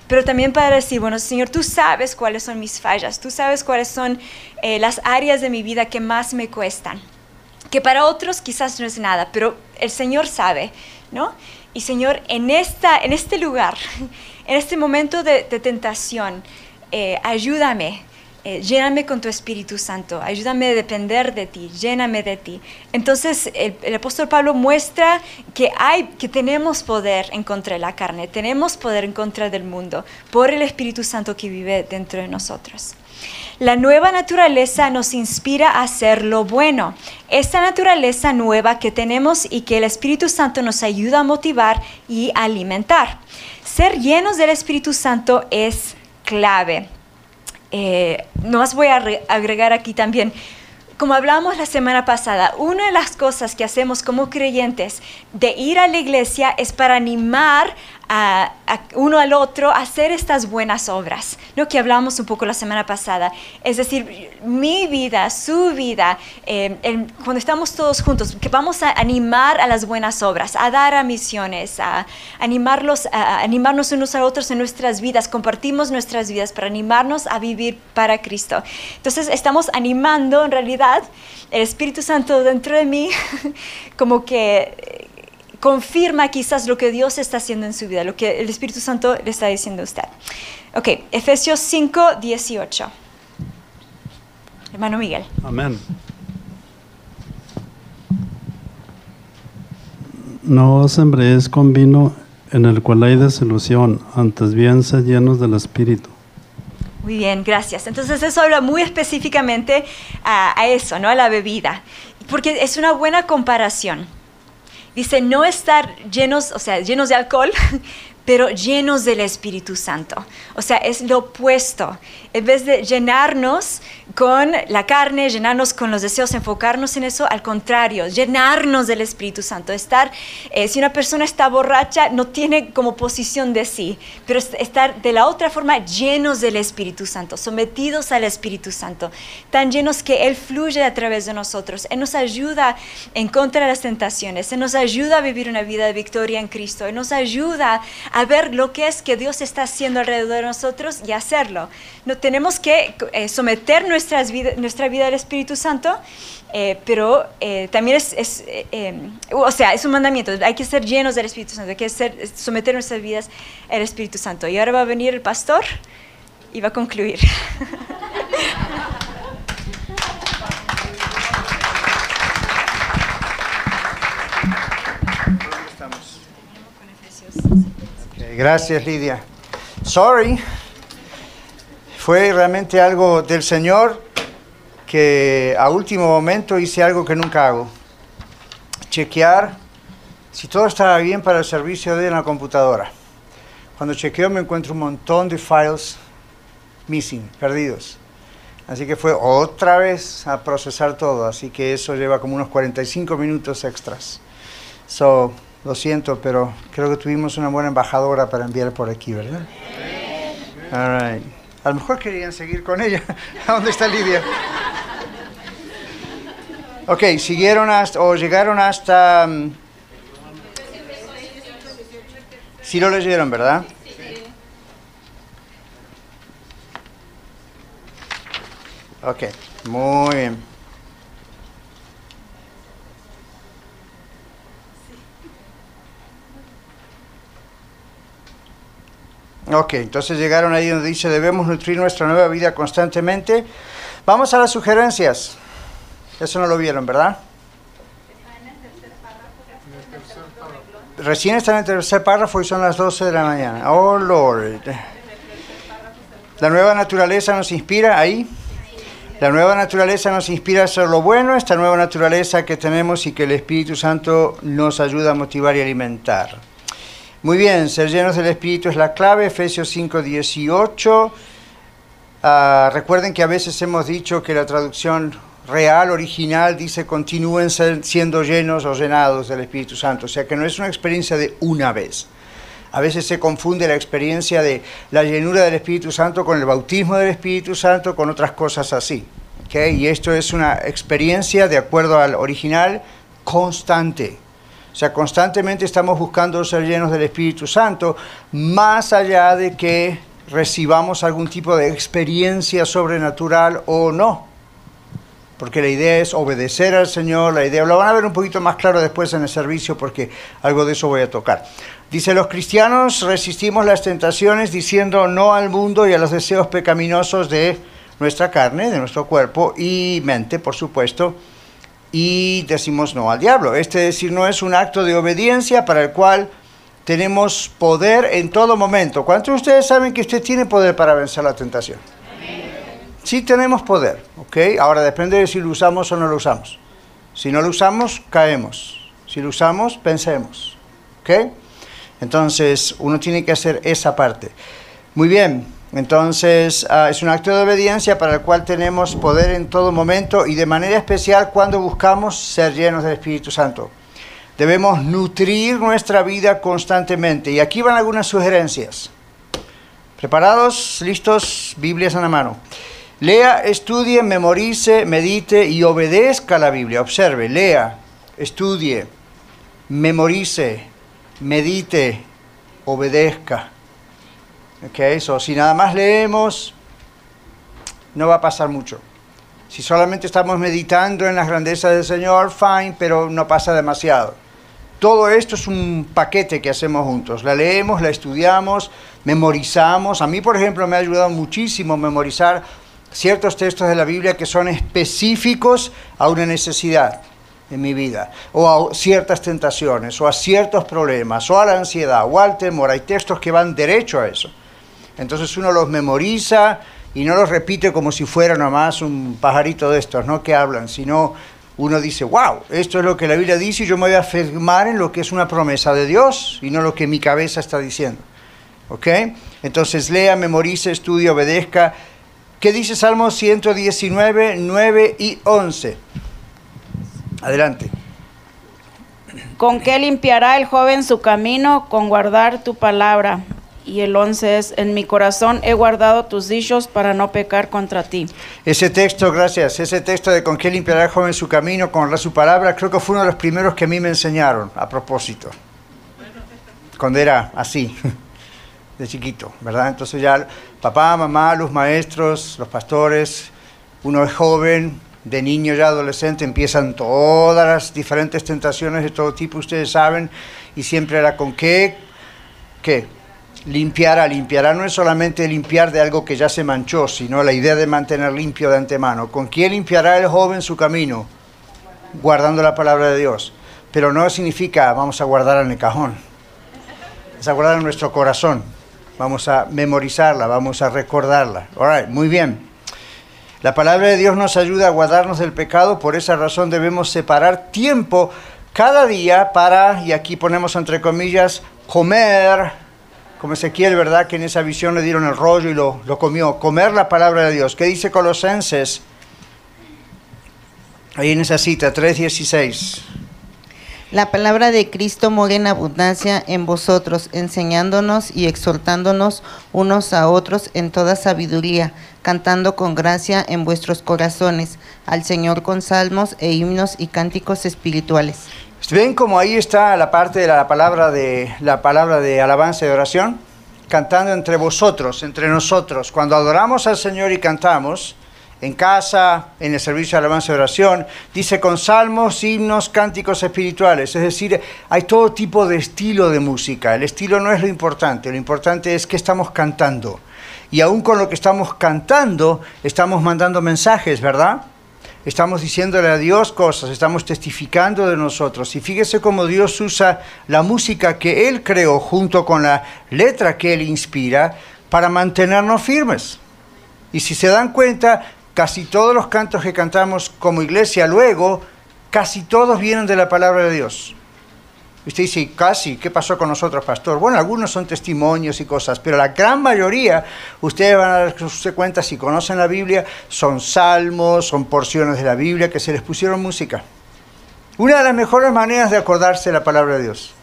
Pero también para decir, bueno, Señor, tú sabes cuáles son mis fallas, tú sabes cuáles son eh, las áreas de mi vida que más me cuestan que para otros quizás no es nada, pero el Señor sabe, ¿no? Y Señor, en, esta, en este lugar, [LAUGHS] en este momento de, tentación, eh, ayúdame, eh, lléname con tu Espíritu Santo, ayúdame a depender de ti, lléname de ti. Entonces el, el apóstol Pablo muestra que hay, que tenemos poder en contra de la carne, tenemos poder en contra del mundo por el Espíritu Santo que vive dentro de nosotros. La nueva naturaleza nos inspira a hacer lo bueno. Esta naturaleza nueva que tenemos y que el Espíritu Santo nos ayuda a motivar y alimentar. Ser llenos del Espíritu Santo es clave. Eh, nomás voy a re- agregar aquí también, como hablamos la semana pasada, una de las cosas que hacemos como creyentes de ir a la iglesia es para animar a, a uno al otro a hacer estas buenas obras, ¿no? que hablamos un poco la semana pasada. Es decir, mi vida, su vida, eh, cuando estamos todos juntos, que vamos a animar a las buenas obras, a dar a misiones, a animarlos, a animarnos unos a otros en nuestras vidas, compartimos nuestras vidas para animarnos a vivir para Cristo. Entonces estamos animando en realidad el Espíritu Santo dentro de mí, [LAUGHS] como que eh, confirma quizás lo que Dios está haciendo en su vida, lo que el Espíritu Santo le está diciendo a usted. Ok, Efesios 5, 18. Hermano Miguel. Amén. No os embreéis con vino, en el cual hay desilusión, antes bien sed llenos del Espíritu. Muy bien, gracias. Entonces eso habla muy específicamente a, a eso, ¿no? A la bebida. Porque es una buena comparación. Dice, no estar llenos, o sea, llenos de alcohol, pero llenos del Espíritu Santo. O sea, es lo opuesto. En vez de llenarnos con la carne, llenarnos con los deseos, enfocarnos en eso, al contrario, llenarnos del Espíritu Santo. Estar, eh, si una persona está borracha, no tiene como posición de sí, pero estar de la otra forma llenos del Espíritu Santo, sometidos al Espíritu Santo, tan llenos que Él fluye a través de nosotros. Él nos ayuda en contra de las tentaciones, Él nos ayuda a vivir una vida de victoria en Cristo, Él nos ayuda a ver lo que es que Dios está haciendo alrededor de nosotros y hacerlo. No tenemos que eh, someter nuestras vida, nuestra vida al Espíritu Santo, eh, pero eh, también es, es o sea, es un mandamiento. Hay que ser llenos del Espíritu Santo, hay que ser, someter nuestras vidas al Espíritu Santo. Y ahora va a venir el pastor y va a concluir. [LAUGHS] gracias Lidia. Sorry fue realmente algo del Señor que a último momento hice algo que nunca hago. Chequear si todo estaba bien para el servicio de la computadora. Cuando chequeo me encuentro un montón de files missing, perdidos. Así que fue otra vez a procesar todo, así que eso lleva como unos 45 minutos extras. So, lo siento, pero creo que tuvimos una buena embajadora para enviar por aquí, ¿verdad? All right. A lo mejor querían seguir con ella. [LAUGHS] ¿A dónde está Lidia? Ok, siguieron hasta, o llegaron hasta... Um, sí lo leyeron, ¿verdad? Ok, muy bien. Ok, entonces llegaron ahí donde dice debemos nutrir nuestra nueva vida constantemente. Vamos a las sugerencias. Eso no lo vieron, ¿verdad? Recién está en el tercer párrafo y son las 12 de la mañana. Oh, Lord. La nueva naturaleza nos inspira ahí. La nueva naturaleza nos inspira a hacer lo bueno, esta nueva naturaleza que tenemos y que el Espíritu Santo nos ayuda a motivar y alimentar. Muy bien, ser llenos del Espíritu es la clave, Efesios 5, 18. Ah, recuerden que a veces hemos dicho que la traducción real, original, dice continúen siendo llenos o llenados del Espíritu Santo. O sea que no es una experiencia de una vez. A veces se confunde la experiencia de la llenura del Espíritu Santo con el bautismo del Espíritu Santo, con otras cosas así. ¿okay? Y esto es una experiencia, de acuerdo al original, constante o sea, constantemente estamos buscando ser llenos del Espíritu Santo, más allá de que recibamos algún tipo de experiencia sobrenatural o no. Porque la idea es obedecer al Señor, la idea, lo van a ver un poquito más claro después en el servicio porque algo de eso voy a tocar. Dice, los cristianos resistimos las tentaciones diciendo no al mundo y a los deseos pecaminosos de nuestra carne, de nuestro cuerpo y mente, por supuesto y decimos no al diablo. Este decir no es un acto de obediencia para el cual tenemos poder en todo momento. ¿Cuántos de ustedes saben que usted tiene poder para vencer la tentación? Sí tenemos poder, ¿ok? Ahora depende de si lo usamos o no lo usamos. Si no lo usamos, caemos. Si lo usamos, pensemos, ¿ok? Entonces, uno tiene que hacer esa parte. Muy bien, entonces, ah, es un acto de obediencia para el cual tenemos poder en todo momento y de manera especial cuando buscamos ser llenos del Espíritu Santo. Debemos nutrir nuestra vida constantemente. Y aquí van algunas sugerencias. ¿Preparados? ¿Listos? Biblias en la mano. Lea, estudie, memorice, medite y obedezca la Biblia. Observe, lea, estudie, memorice, medite, obedezca. Okay, so, si nada más leemos, no va a pasar mucho. Si solamente estamos meditando en las grandezas del Señor, fine, pero no pasa demasiado. Todo esto es un paquete que hacemos juntos. La leemos, la estudiamos, memorizamos. A mí, por ejemplo, me ha ayudado muchísimo memorizar ciertos textos de la Biblia que son específicos a una necesidad. en mi vida, o a ciertas tentaciones, o a ciertos problemas, o a la ansiedad, o al temor. Hay textos que van derecho a eso. Entonces uno los memoriza y no los repite como si fuera nomás un pajarito de estos, ¿no? Que hablan, sino uno dice, wow, esto es lo que la Biblia dice y yo me voy a afirmar en lo que es una promesa de Dios y no lo que mi cabeza está diciendo. ¿Ok? Entonces lea, memorice, estudie, obedezca. ¿Qué dice Salmo 119, 9 y 11? Adelante. ¿Con qué limpiará el joven su camino? Con guardar tu palabra. Y el 11 es, en mi corazón he guardado tus dichos para no pecar contra ti. Ese texto, gracias, ese texto de con qué limpiará el joven su camino, con su palabra, creo que fue uno de los primeros que a mí me enseñaron, a propósito. Cuando era así, [LAUGHS] de chiquito, ¿verdad? Entonces ya papá, mamá, los maestros, los pastores, uno es joven, de niño ya adolescente, empiezan todas las diferentes tentaciones de todo tipo, ustedes saben, y siempre era con qué, qué, limpiará. Limpiará no es solamente limpiar de algo que ya se manchó, sino la idea de mantener limpio de antemano. ¿Con quién limpiará el joven su camino? Guardando la palabra de Dios. Pero no significa vamos a guardar en el cajón. Es a guardar en nuestro corazón. Vamos a memorizarla, vamos a recordarla. All muy bien. La palabra de Dios nos ayuda a guardarnos del pecado, por esa razón debemos separar tiempo cada día para, y aquí ponemos entre comillas, comer como Ezequiel, ¿verdad? Que en esa visión le dieron el rollo y lo, lo comió. Comer la palabra de Dios. ¿Qué dice Colosenses? Ahí en esa cita, 3.16. La palabra de Cristo mora en abundancia en vosotros, enseñándonos y exhortándonos unos a otros en toda sabiduría, cantando con gracia en vuestros corazones al Señor con salmos e himnos y cánticos espirituales. ¿Ven cómo ahí está la parte de la palabra de la palabra de alabanza y oración? Cantando entre vosotros, entre nosotros. Cuando adoramos al Señor y cantamos, en casa, en el servicio de alabanza y oración, dice con salmos, himnos, cánticos espirituales. Es decir, hay todo tipo de estilo de música. El estilo no es lo importante, lo importante es que estamos cantando. Y aún con lo que estamos cantando, estamos mandando mensajes, ¿verdad? estamos diciéndole a Dios cosas, estamos testificando de nosotros. Y fíjese cómo Dios usa la música que Él creó junto con la letra que Él inspira para mantenernos firmes. Y si se dan cuenta, casi todos los cantos que cantamos como iglesia luego, casi todos vienen de la palabra de Dios. Usted dice, casi, ¿qué pasó con nosotros, pastor? Bueno, algunos son testimonios y cosas, pero la gran mayoría, ustedes van a darse cuenta, si conocen la Biblia, son salmos, son porciones de la Biblia que se les pusieron música. Una de las mejores maneras de acordarse de la palabra de Dios.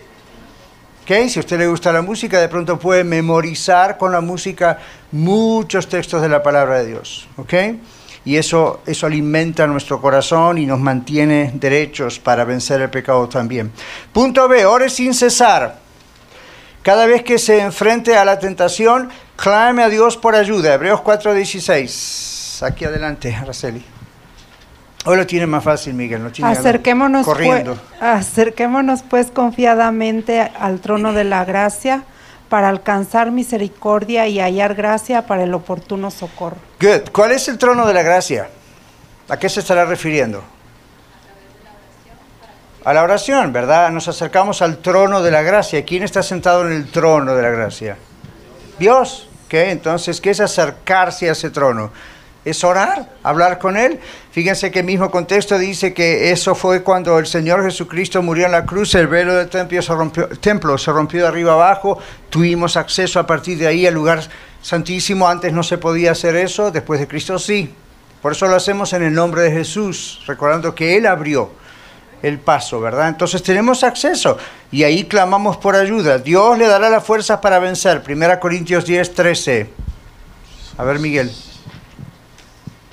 ¿Okay? Si a usted le gusta la música, de pronto puede memorizar con la música muchos textos de la palabra de Dios. ¿Okay? Y eso, eso alimenta nuestro corazón y nos mantiene derechos para vencer el pecado también. Punto B, ore sin cesar. Cada vez que se enfrente a la tentación, clame a Dios por ayuda. Hebreos 4:16. Aquí adelante, Araceli. Hoy lo tiene más fácil, Miguel. No tiene acerquémonos, corriendo. Pues, acerquémonos pues confiadamente al trono de la gracia para alcanzar misericordia y hallar gracia para el oportuno socorro. Good. ¿Cuál es el trono de la gracia? ¿A qué se estará refiriendo? A la oración, ¿verdad? Nos acercamos al trono de la gracia. ¿Quién está sentado en el trono de la gracia? Dios. ¿Qué? Entonces, ¿qué es acercarse a ese trono? Es orar, hablar con Él. Fíjense que el mismo contexto dice que eso fue cuando el Señor Jesucristo murió en la cruz, el velo del templo se rompió, templo se rompió de arriba abajo, tuvimos acceso a partir de ahí al lugar santísimo, antes no se podía hacer eso, después de Cristo sí. Por eso lo hacemos en el nombre de Jesús, recordando que Él abrió el paso, ¿verdad? Entonces tenemos acceso y ahí clamamos por ayuda. Dios le dará las fuerzas para vencer. 1 Corintios 10, 13. A ver, Miguel.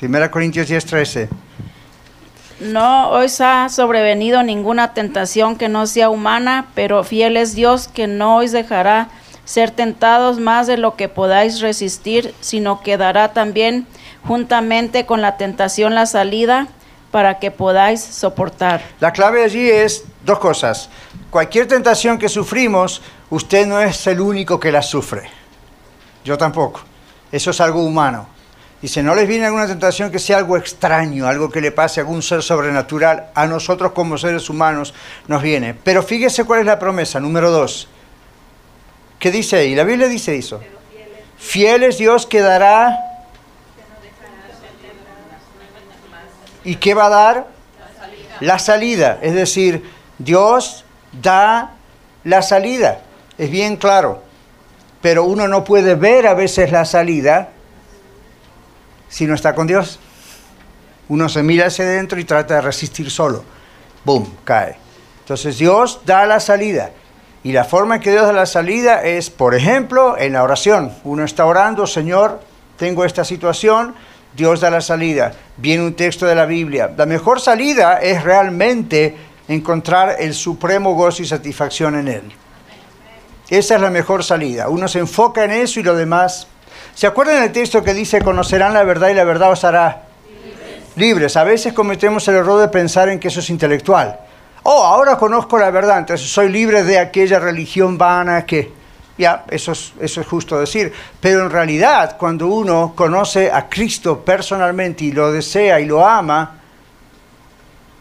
1 Corintios 10, 13. No os ha sobrevenido ninguna tentación que no sea humana, pero fiel es Dios que no os dejará ser tentados más de lo que podáis resistir, sino que dará también juntamente con la tentación la salida para que podáis soportar. La clave allí es dos cosas. Cualquier tentación que sufrimos, usted no es el único que la sufre. Yo tampoco. Eso es algo humano. Dice, no les viene alguna tentación que sea algo extraño, algo que le pase a algún ser sobrenatural. A nosotros como seres humanos nos viene. Pero fíjese cuál es la promesa, número dos. ¿Qué dice ahí? La Biblia dice eso. Fiel es Dios que dará... ¿Y qué va a dar? La salida. Es decir, Dios da la salida. Es bien claro. Pero uno no puede ver a veces la salida si no está con Dios. Uno se mira hacia adentro y trata de resistir solo. ¡Boom! Cae. Entonces Dios da la salida. Y la forma en que Dios da la salida es, por ejemplo, en la oración. Uno está orando, Señor, tengo esta situación, Dios da la salida. Viene un texto de la Biblia. La mejor salida es realmente encontrar el supremo gozo y satisfacción en Él. Esa es la mejor salida. Uno se enfoca en eso y lo demás ¿Se acuerdan del texto que dice, conocerán la verdad y la verdad os hará libres? A veces cometemos el error de pensar en que eso es intelectual. Oh, ahora conozco la verdad, entonces soy libre de aquella religión vana que... Ya, eso es, eso es justo decir. Pero en realidad, cuando uno conoce a Cristo personalmente y lo desea y lo ama,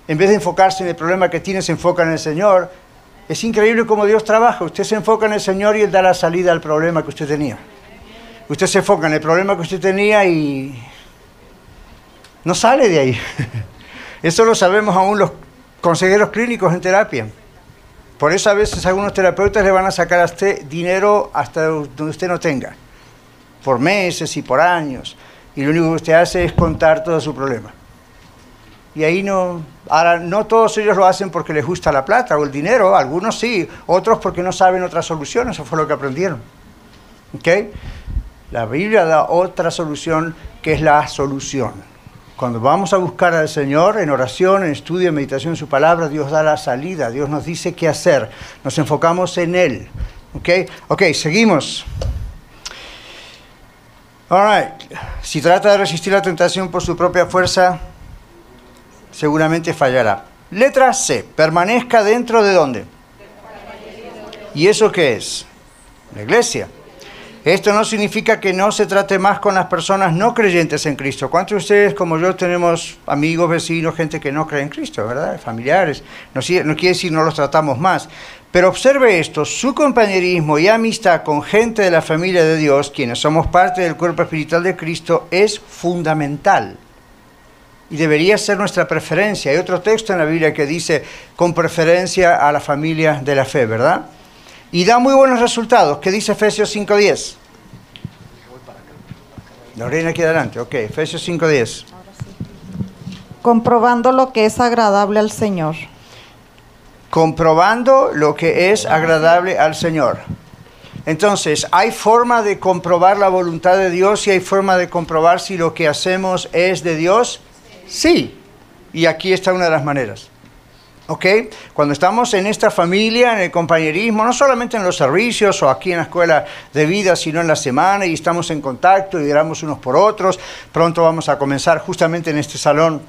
en vez de enfocarse en el problema que tiene, se enfoca en el Señor. Es increíble cómo Dios trabaja. Usted se enfoca en el Señor y Él da la salida al problema que usted tenía. Usted se enfoca en el problema que usted tenía y no sale de ahí. [LAUGHS] Eso lo sabemos aún los consejeros clínicos en terapia. Por eso a veces algunos terapeutas le van a sacar a usted dinero hasta donde usted no tenga, por meses y por años. Y lo único que usted hace es contar todo su problema. Y ahí no, ahora no todos ellos lo hacen porque les gusta la plata o el dinero, algunos sí, otros porque no saben otra solución, eso fue lo que aprendieron. ¿Okay? La Biblia da otra solución que es la solución. Cuando vamos a buscar al Señor en oración, en estudio, en meditación en su palabra, Dios da la salida, Dios nos dice qué hacer, nos enfocamos en Él. ¿Ok? Ok, seguimos. All Si trata de resistir la tentación por su propia fuerza, seguramente fallará. Letra C. Permanezca dentro de dónde? ¿Y eso qué es? La iglesia. Esto no significa que no se trate más con las personas no creyentes en Cristo. ¿Cuántos de ustedes, como yo, tenemos amigos, vecinos, gente que no cree en Cristo, verdad? Familiares. No, no quiere decir no los tratamos más. Pero observe esto, su compañerismo y amistad con gente de la familia de Dios, quienes somos parte del cuerpo espiritual de Cristo, es fundamental. Y debería ser nuestra preferencia. Hay otro texto en la Biblia que dice con preferencia a la familia de la fe, ¿verdad? Y da muy buenos resultados. ¿Qué dice Efesios 5.10? Lorena aquí adelante, ok, Efesios 5.10. Comprobando lo que es agradable al Señor. Comprobando lo que es agradable al Señor. Entonces, ¿hay forma de comprobar la voluntad de Dios y hay forma de comprobar si lo que hacemos es de Dios? Sí. Y aquí está una de las maneras. ¿Ok? Cuando estamos en esta familia, en el compañerismo, no solamente en los servicios o aquí en la escuela de vida, sino en la semana y estamos en contacto y oramos unos por otros. Pronto vamos a comenzar justamente en este salón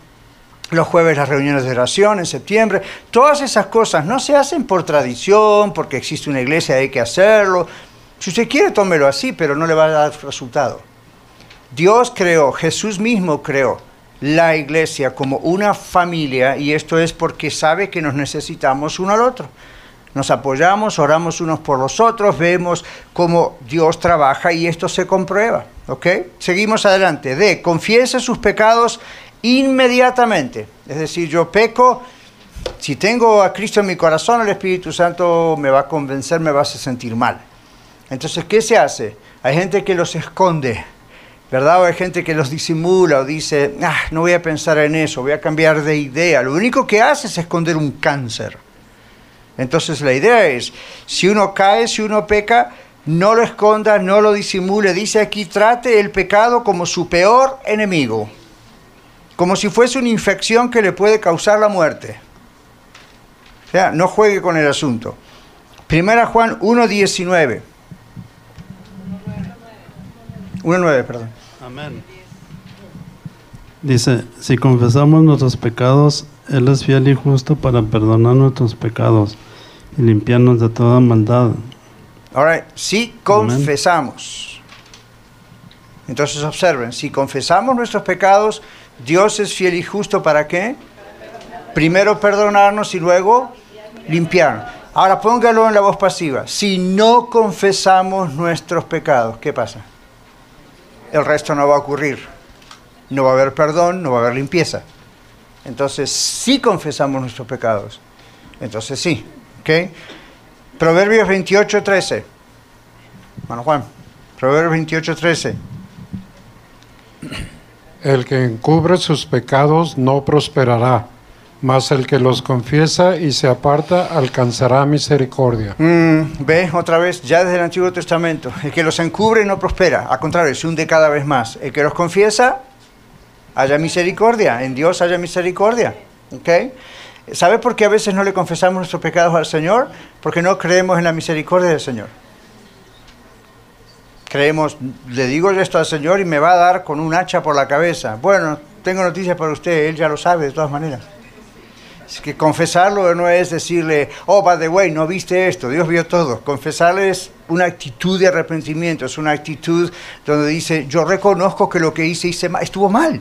los jueves las reuniones de oración en septiembre. Todas esas cosas no se hacen por tradición, porque existe una iglesia y hay que hacerlo. Si usted quiere, tómelo así, pero no le va a dar resultado. Dios creó, Jesús mismo creó la iglesia como una familia y esto es porque sabe que nos necesitamos uno al otro. Nos apoyamos, oramos unos por los otros, vemos cómo Dios trabaja y esto se comprueba. ¿Ok? Seguimos adelante. D. Confiese sus pecados inmediatamente. Es decir, yo peco, si tengo a Cristo en mi corazón, el Espíritu Santo me va a convencer, me va a hacer sentir mal. Entonces, ¿qué se hace? Hay gente que los esconde ¿verdad? O hay gente que los disimula o dice, ah, no voy a pensar en eso, voy a cambiar de idea. Lo único que hace es esconder un cáncer. Entonces la idea es, si uno cae, si uno peca, no lo esconda, no lo disimule. Dice aquí, trate el pecado como su peor enemigo, como si fuese una infección que le puede causar la muerte. O sea, no juegue con el asunto. Primera Juan 1.19. 1.9, perdón. Amén. Dice, si confesamos nuestros pecados, Él es fiel y justo para perdonar nuestros pecados y limpiarnos de toda maldad. All right. Si confesamos. Entonces observen, si confesamos nuestros pecados, Dios es fiel y justo para qué? Primero perdonarnos y luego limpiarnos. Ahora póngalo en la voz pasiva. Si no confesamos nuestros pecados, ¿qué pasa? El resto no va a ocurrir. No va a haber perdón, no va a haber limpieza. Entonces, si confesamos nuestros pecados, entonces sí. ¿ok? Proverbios 28, 13. Bueno, Juan, Proverbios 28, 13. El que encubre sus pecados no prosperará, mas el que los confiesa y se aparta alcanzará misericordia. Mm, ve otra vez, ya desde el Antiguo Testamento. El que los encubre no prospera, al contrario, se hunde cada vez más. El que los confiesa, haya misericordia. En Dios haya misericordia. ¿ok? ¿Sabe por qué a veces no le confesamos nuestros pecados al Señor? Porque no creemos en la misericordia del Señor. Creemos, le digo esto al Señor y me va a dar con un hacha por la cabeza. Bueno, tengo noticias para usted, Él ya lo sabe de todas maneras. Es que confesarlo no es decirle, oh, by the way, no viste esto, Dios vio todo. Confesarle es una actitud de arrepentimiento, es una actitud donde dice, yo reconozco que lo que hice, hice mal, estuvo mal.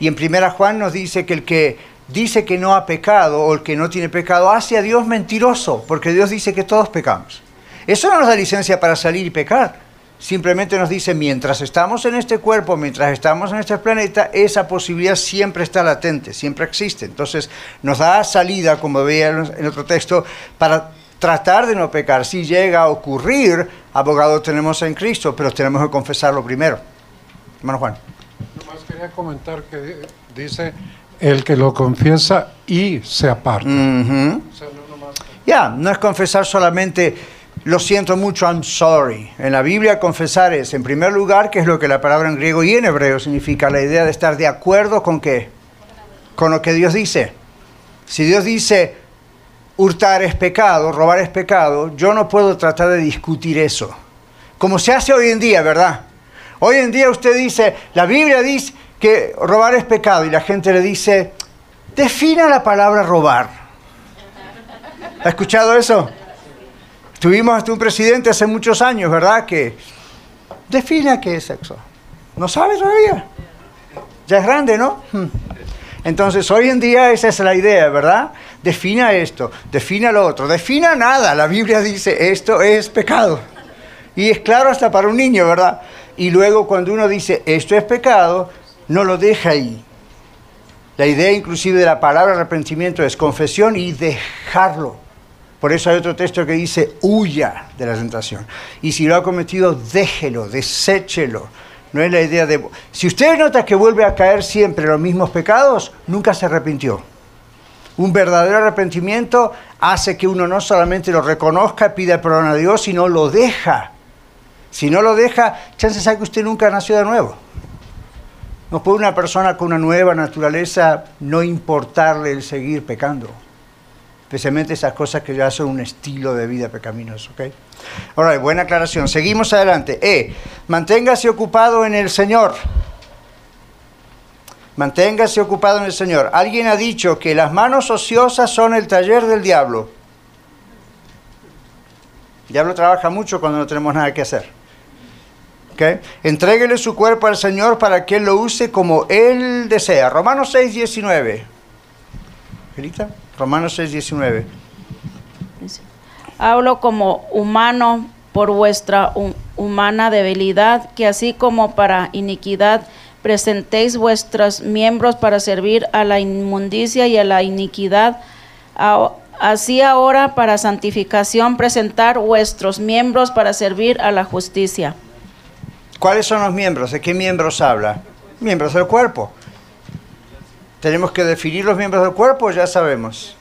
Y en primera Juan nos dice que el que dice que no ha pecado o el que no tiene pecado hace a Dios mentiroso, porque Dios dice que todos pecamos. Eso no nos da licencia para salir y pecar. Simplemente nos dice, mientras estamos en este cuerpo, mientras estamos en este planeta, esa posibilidad siempre está latente, siempre existe. Entonces nos da salida, como veía en otro texto, para tratar de no pecar. Si llega a ocurrir, abogado tenemos en Cristo, pero tenemos que confesarlo primero. Hermano Juan. Nomás quería comentar que dice el que lo confiesa y se aparta. Ujú. O sea, no nomás- Ya, no es confesar solamente lo siento mucho, I'm sorry. En la Biblia confesar es, en primer lugar, que es lo que la palabra en griego y en hebreo significa, la idea de estar de acuerdo con qué? Con lo que Dios dice. Si Dios dice, hurtar es pecado, robar es pecado, yo no puedo tratar de discutir eso. Como se hace hoy en día, ¿verdad? Hoy en día usted dice, la Biblia dice que robar es pecado y la gente le dice, defina la palabra robar. ¿Ha escuchado eso? Tuvimos hasta un presidente hace muchos años, ¿verdad? Que defina qué es sexo. ¿No sabe todavía? Ya es grande, ¿no? Hmm. Entonces, hoy en día esa es la idea, ¿verdad? Defina esto, defina lo otro, defina nada. La Biblia dice, esto es pecado. Y es claro hasta para un niño, ¿verdad? Y luego cuando uno dice, esto es pecado, no lo deja ahí. La idea inclusive de la palabra arrepentimiento es confesión y dejarlo. Por eso hay otro texto que dice, huya de la tentación. Y si lo ha cometido, déjelo, deséchelo. No es la idea de... Si usted nota que vuelve a caer siempre los mismos pecados, nunca se arrepintió. Un verdadero arrepentimiento hace que uno no solamente lo reconozca, pida perdón a Dios, sino lo deja. Si no lo deja, chances hay que usted nunca nació de nuevo. No puede una persona con una nueva naturaleza no importarle el seguir pecando. Especialmente esas cosas que ya son un estilo de vida pecaminoso. ¿ok? Ahora, buena aclaración. Seguimos adelante. E. Manténgase ocupado en el Señor. Manténgase ocupado en el Señor. Alguien ha dicho que las manos ociosas son el taller del diablo. El diablo trabaja mucho cuando no tenemos nada que hacer. ¿ok? Entréguele su cuerpo al Señor para que Él lo use como Él desea. Romanos 6, 19. Angelita, Romanos 6, 19. Hablo como humano por vuestra hu- humana debilidad, que así como para iniquidad presentéis vuestros miembros para servir a la inmundicia y a la iniquidad, a- así ahora para santificación presentar vuestros miembros para servir a la justicia. ¿Cuáles son los miembros? ¿De qué miembros habla? Miembros del cuerpo. Tenemos que definir los miembros del cuerpo, ya sabemos.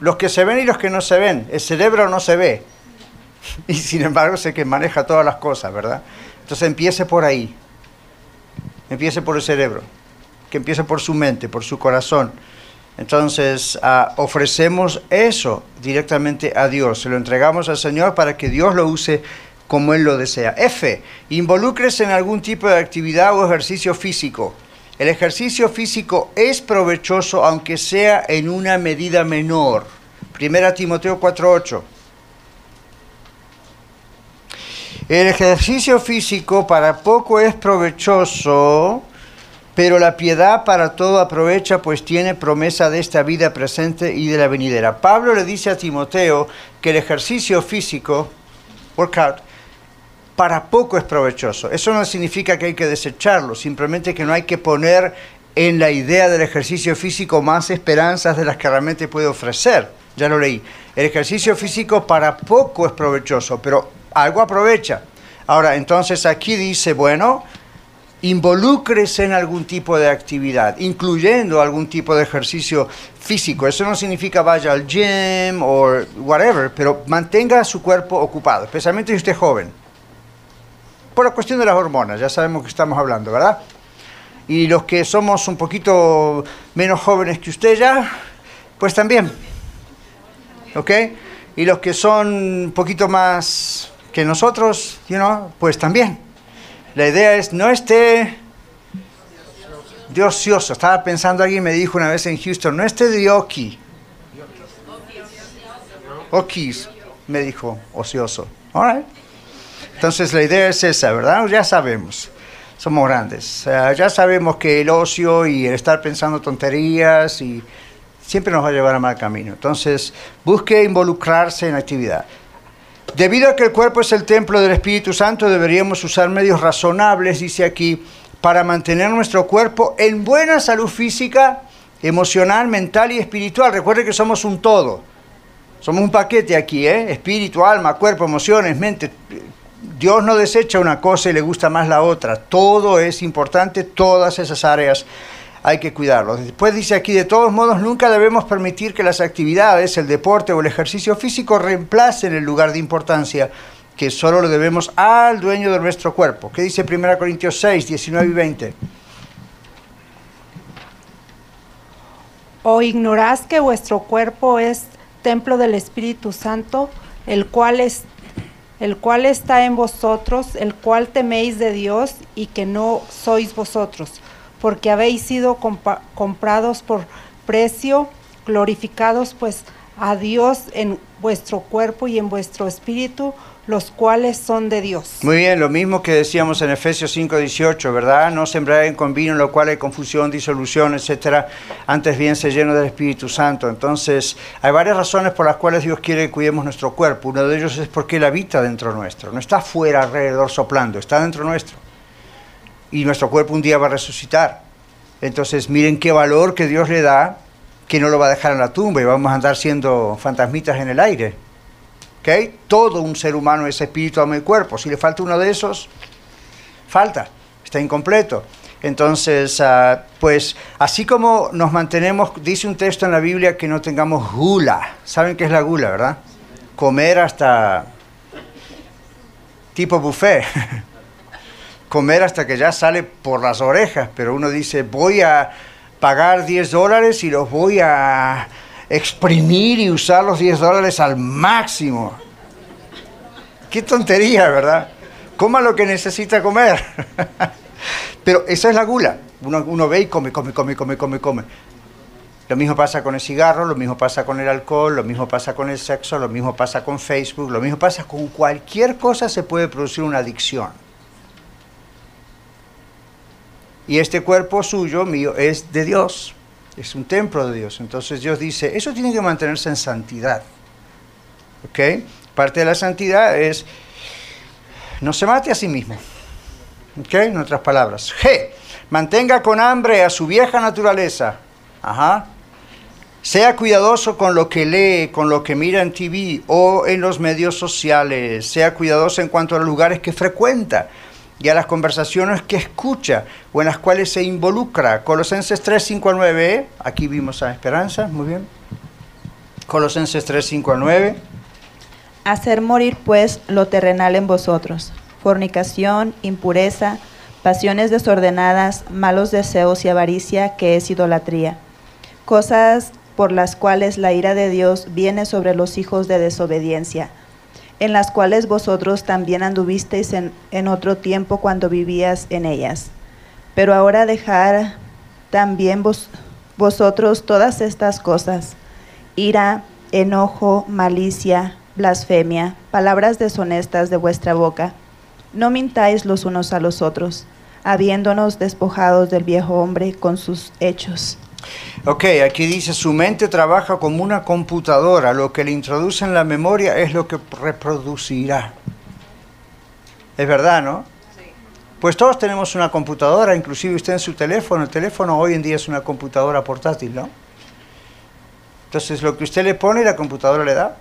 Los que se ven y los que no se ven. El cerebro no se ve. [LAUGHS] Y sin embargo sé que maneja todas las cosas, ¿verdad? Entonces empiece por ahí. Empiece por el cerebro. Que empiece por su mente, por su corazón. Entonces ah, ofrecemos eso directamente a Dios. Se lo entregamos al Señor para que Dios lo use como Él lo desea. F. Involúcrese en algún tipo de actividad o ejercicio físico. El ejercicio físico es provechoso aunque sea en una medida menor. Primera Timoteo 4.8. El ejercicio físico para poco es provechoso, pero la piedad para todo aprovecha, pues tiene promesa de esta vida presente y de la venidera. Pablo le dice a Timoteo que el ejercicio físico, workout, para poco es provechoso. Eso no significa que hay que desecharlo, simplemente que no hay que poner en la idea del ejercicio físico más esperanzas de las que realmente puede ofrecer. Ya lo leí. El ejercicio físico para poco es provechoso, pero algo aprovecha. Ahora, entonces aquí dice, bueno, involúcrese en algún tipo de actividad, incluyendo algún tipo de ejercicio físico. Eso no significa vaya al gym o whatever, pero mantenga su cuerpo ocupado, especialmente si usted es joven. Por la cuestión de las hormonas, ya sabemos que estamos hablando, ¿verdad? Y los que somos un poquito menos jóvenes que usted ya, pues también. ¿Ok? Y los que son un poquito más que nosotros, you know, pues también. La idea es no esté de ocioso. Estaba pensando, alguien me dijo una vez en Houston, no esté de oki. Okis, me dijo, ocioso. All Entonces la idea es esa, ¿verdad? Ya sabemos, somos grandes. ya sabemos que el ocio y el estar pensando tonterías y siempre nos va a llevar a mal camino. Entonces, busque involucrarse en actividad. Debido a que el cuerpo es el templo del Espíritu Santo, deberíamos usar medios razonables, dice aquí, para mantener nuestro cuerpo en buena salud física, emocional, mental y espiritual. Recuerde que somos un todo. Somos un paquete aquí, ¿eh? Espíritu, alma, cuerpo, emociones, mente. Dios no desecha una cosa y le gusta más la otra. Todo es importante, todas esas áreas hay que cuidarlo. Después dice aquí, de todos modos, nunca debemos permitir que las actividades, el deporte o el ejercicio físico reemplacen el lugar de importancia que solo lo debemos al dueño de nuestro cuerpo. ¿Qué dice 1 Corintios 6, 19 y 20? ¿O ignorás que vuestro cuerpo es templo del Espíritu Santo, el cual es el cual está en vosotros, el cual teméis de Dios y que no sois vosotros? porque habéis sido comprados por precio, glorificados pues a Dios en vuestro cuerpo y en vuestro espíritu, los cuales son de Dios. Muy bien, lo mismo que decíamos en Efesios 5:18, ¿verdad? No sembrar con vino en lo cual hay confusión, disolución, etcétera. Antes bien se lleno del Espíritu Santo. Entonces, hay varias razones por las cuales Dios quiere que cuidemos nuestro cuerpo. Uno de ellos es porque Él habita dentro nuestro. No está fuera alrededor soplando, está dentro nuestro y nuestro cuerpo un día va a resucitar. Entonces miren qué valor que Dios le da, que no lo va a dejar en la tumba y vamos a andar siendo fantasmitas en el aire. ¿Okay? Todo un ser humano es espíritu, alma y cuerpo. Si le falta uno de esos, falta, está incompleto. Entonces, ah, pues así como nos mantenemos, dice un texto en la Biblia que no tengamos gula. ¿Saben qué es la gula, verdad? Comer hasta tipo buffet. [LAUGHS] comer hasta que ya sale por las orejas, pero uno dice, voy a pagar 10 dólares y los voy a exprimir y usar los 10 dólares al máximo. Qué tontería, ¿verdad? Coma lo que necesita comer. [LAUGHS] pero esa es la gula. Uno, uno ve y come, come, come, come, come, come. Lo mismo pasa con el cigarro, lo mismo pasa con el alcohol, lo mismo pasa con el sexo, lo mismo pasa con Facebook, lo mismo pasa con cualquier cosa se puede producir una adicción. Y este cuerpo suyo, mío, es de Dios, es un templo de Dios. Entonces Dios dice, eso tiene que mantenerse en santidad. ¿Ok? Parte de la santidad es, no se mate a sí mismo. ¿Ok? En otras palabras. G, mantenga con hambre a su vieja naturaleza. Ajá. Sea cuidadoso con lo que lee, con lo que mira en TV o en los medios sociales. Sea cuidadoso en cuanto a los lugares que frecuenta y a las conversaciones que escucha o en las cuales se involucra. Colosenses 3, 5 al 9, aquí vimos a Esperanza, muy bien. Colosenses 3, 5 al 9. Hacer morir pues lo terrenal en vosotros, fornicación, impureza, pasiones desordenadas, malos deseos y avaricia, que es idolatría. Cosas por las cuales la ira de Dios viene sobre los hijos de desobediencia en las cuales vosotros también anduvisteis en, otro tiempo cuando vivías en ellas. Pero ahora dejar también vos, vosotros todas estas cosas, ira, enojo, malicia, blasfemia, palabras deshonestas de vuestra boca. No mintáis los unos a los otros, habiéndonos despojados del viejo hombre con sus hechos. Ok, aquí dice, su mente trabaja como una computadora, lo que le introduce en la memoria es lo que reproducirá. Es verdad, ¿no? Pues todos tenemos una computadora, inclusive usted en su teléfono. El teléfono hoy en día es una computadora portátil, ¿no? Entonces lo que usted le pone, la computadora le da.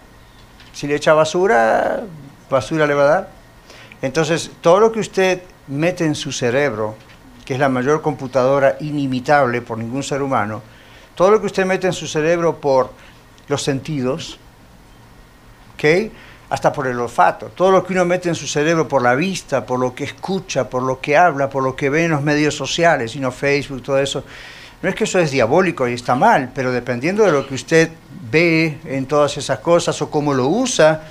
Si le echa basura, basura le va a dar. Entonces todo lo que usted mete en su cerebro, que es la mayor computadora inimitable por ningún ser humano, todo lo que usted mete en su cerebro por los sentidos, ¿ok? hasta por el olfato, todo lo que uno mete en su cerebro por la vista, por lo que escucha, por lo que habla, por lo que ve en los medios sociales, sino Facebook, todo eso. No es que eso es diabólico y está mal, pero dependiendo de lo que usted ve en todas esas cosas o cómo lo usa,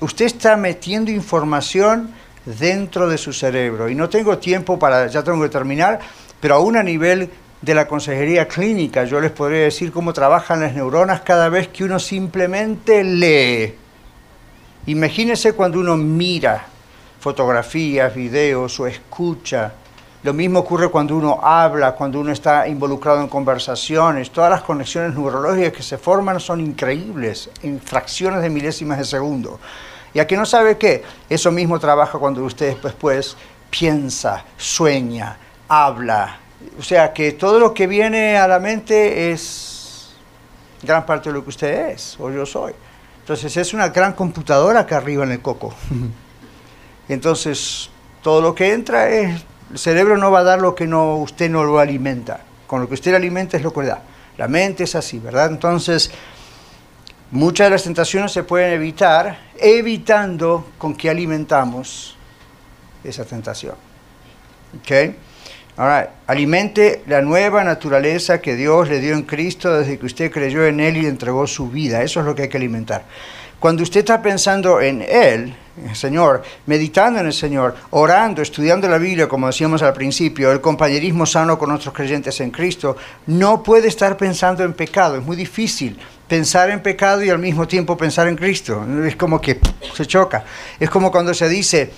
usted está metiendo información dentro de su cerebro. Y no tengo tiempo para, ya tengo que terminar, pero aún a nivel de la consejería clínica, yo les podría decir cómo trabajan las neuronas cada vez que uno simplemente lee Imagínese cuando uno mira fotografías, videos o escucha. Lo mismo ocurre cuando uno habla, cuando uno está involucrado en conversaciones. Todas las conexiones neurológicas que se forman son increíbles, en fracciones de milésimas de segundo. Y a que no sabe qué, eso mismo trabaja cuando usted después piensa, sueña, habla. O sea que todo lo que viene a la mente es gran parte de lo que usted es o yo soy. Entonces es una gran computadora acá arriba en el coco. [LAUGHS] Entonces todo lo que entra es, el cerebro no va a dar lo que no, usted no lo alimenta. Con lo que usted alimenta es lo que da. La mente es así, ¿verdad? Entonces muchas de las tentaciones se pueden evitar evitando con qué alimentamos esa tentación. ¿Ok? Ahora, alimente la nueva naturaleza que Dios le dio en Cristo desde que usted creyó en Él y entregó su vida. Eso es lo que hay que alimentar. Cuando usted está pensando en Él, Señor, meditando en el Señor, orando, estudiando la Biblia, como decíamos al principio, el compañerismo sano con otros creyentes en Cristo, no puede estar pensando en pecado. Es muy difícil pensar en pecado y al mismo tiempo pensar en Cristo. Es como que se choca. Es como cuando se dice,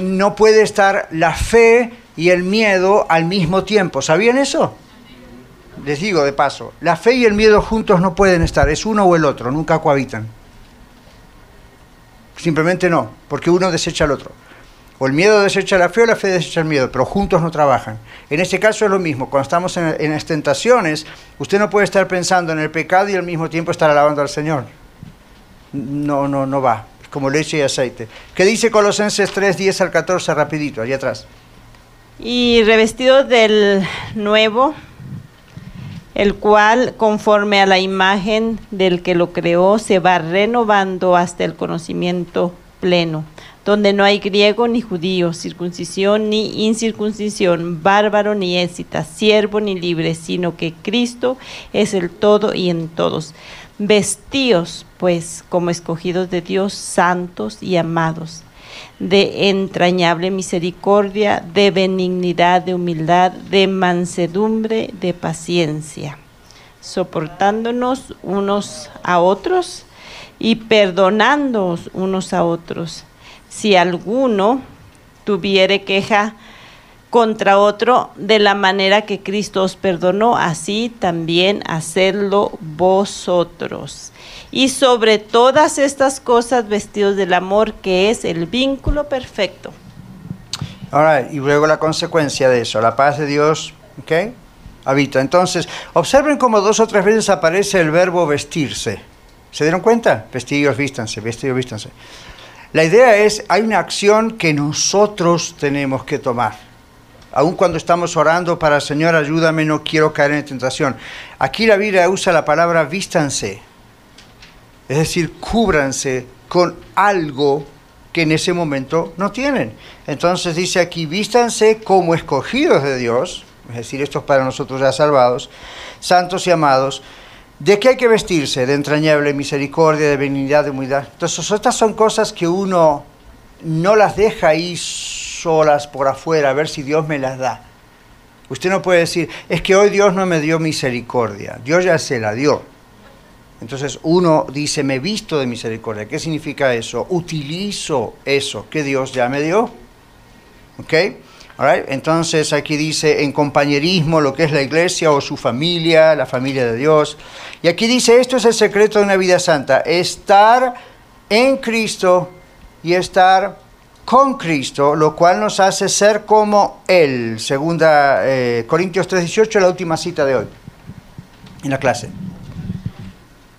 no puede estar la fe y el miedo al mismo tiempo. ¿Sabían eso? Les digo de paso, la fe y el miedo juntos no pueden estar, es uno o el otro, nunca cohabitan. Simplemente no, porque uno desecha al otro. O el miedo desecha la fe o la fe desecha el miedo, pero juntos no trabajan. En este caso es lo mismo, cuando estamos en, las tentaciones, usted no puede estar pensando en el pecado y al mismo tiempo estar alabando al Señor. No, no, no va, es como leche y aceite. ¿Qué dice Colosenses 3, 10 al 14, rapidito, allá atrás? y revestido del nuevo, el cual conforme a la imagen del que lo creó se va renovando hasta el conocimiento pleno, donde no hay griego ni judío, circuncisión ni incircuncisión, bárbaro ni éxita, siervo ni libre, sino que Cristo es el todo y en todos. Vestíos, pues, como escogidos de Dios, santos y amados de entrañable misericordia, de benignidad, de humildad, de mansedumbre, de paciencia, soportándonos unos a otros y perdonándonos unos a otros. Si alguno tuviere queja contra otro, de la manera que Cristo os perdonó, así también hacedlo vosotros y sobre todas estas cosas vestidos del amor que es el vínculo perfecto. Ahora, y luego la consecuencia de eso, la paz de Dios, ¿ok? Habita. Entonces, observen cómo dos o tres veces aparece el verbo vestirse. ¿Se dieron cuenta? Vestidos, vístanse, vestidos, vístanse. La idea es, hay una acción que nosotros tenemos que tomar. Aun cuando estamos orando para Señor, ayúdame, no quiero caer en tentación. Aquí la Biblia usa la palabra vístanse es decir, cúbranse con algo que en ese momento no tienen. Entonces dice aquí, vístanse como escogidos de Dios, es decir, estos para nosotros ya salvados, santos y amados. ¿De qué hay que vestirse? De entrañable misericordia, de benignidad, de humildad. Entonces, estas son cosas que uno no las deja ahí solas por afuera, a ver si Dios me las da. Usted no puede decir, es que hoy Dios no me dio misericordia, Dios ya se la dio. Entonces uno dice, me visto de misericordia. ¿Qué significa eso? Utilizo eso que Dios ya me dio. ¿Ok? Entonces aquí dice en compañerismo lo que es la iglesia o su familia, la familia de Dios. Y aquí dice, esto es el secreto de una vida santa, estar en Cristo y estar con Cristo, lo cual nos hace ser como Él. Segunda eh, Corintios 3:18, la última cita de hoy en la clase.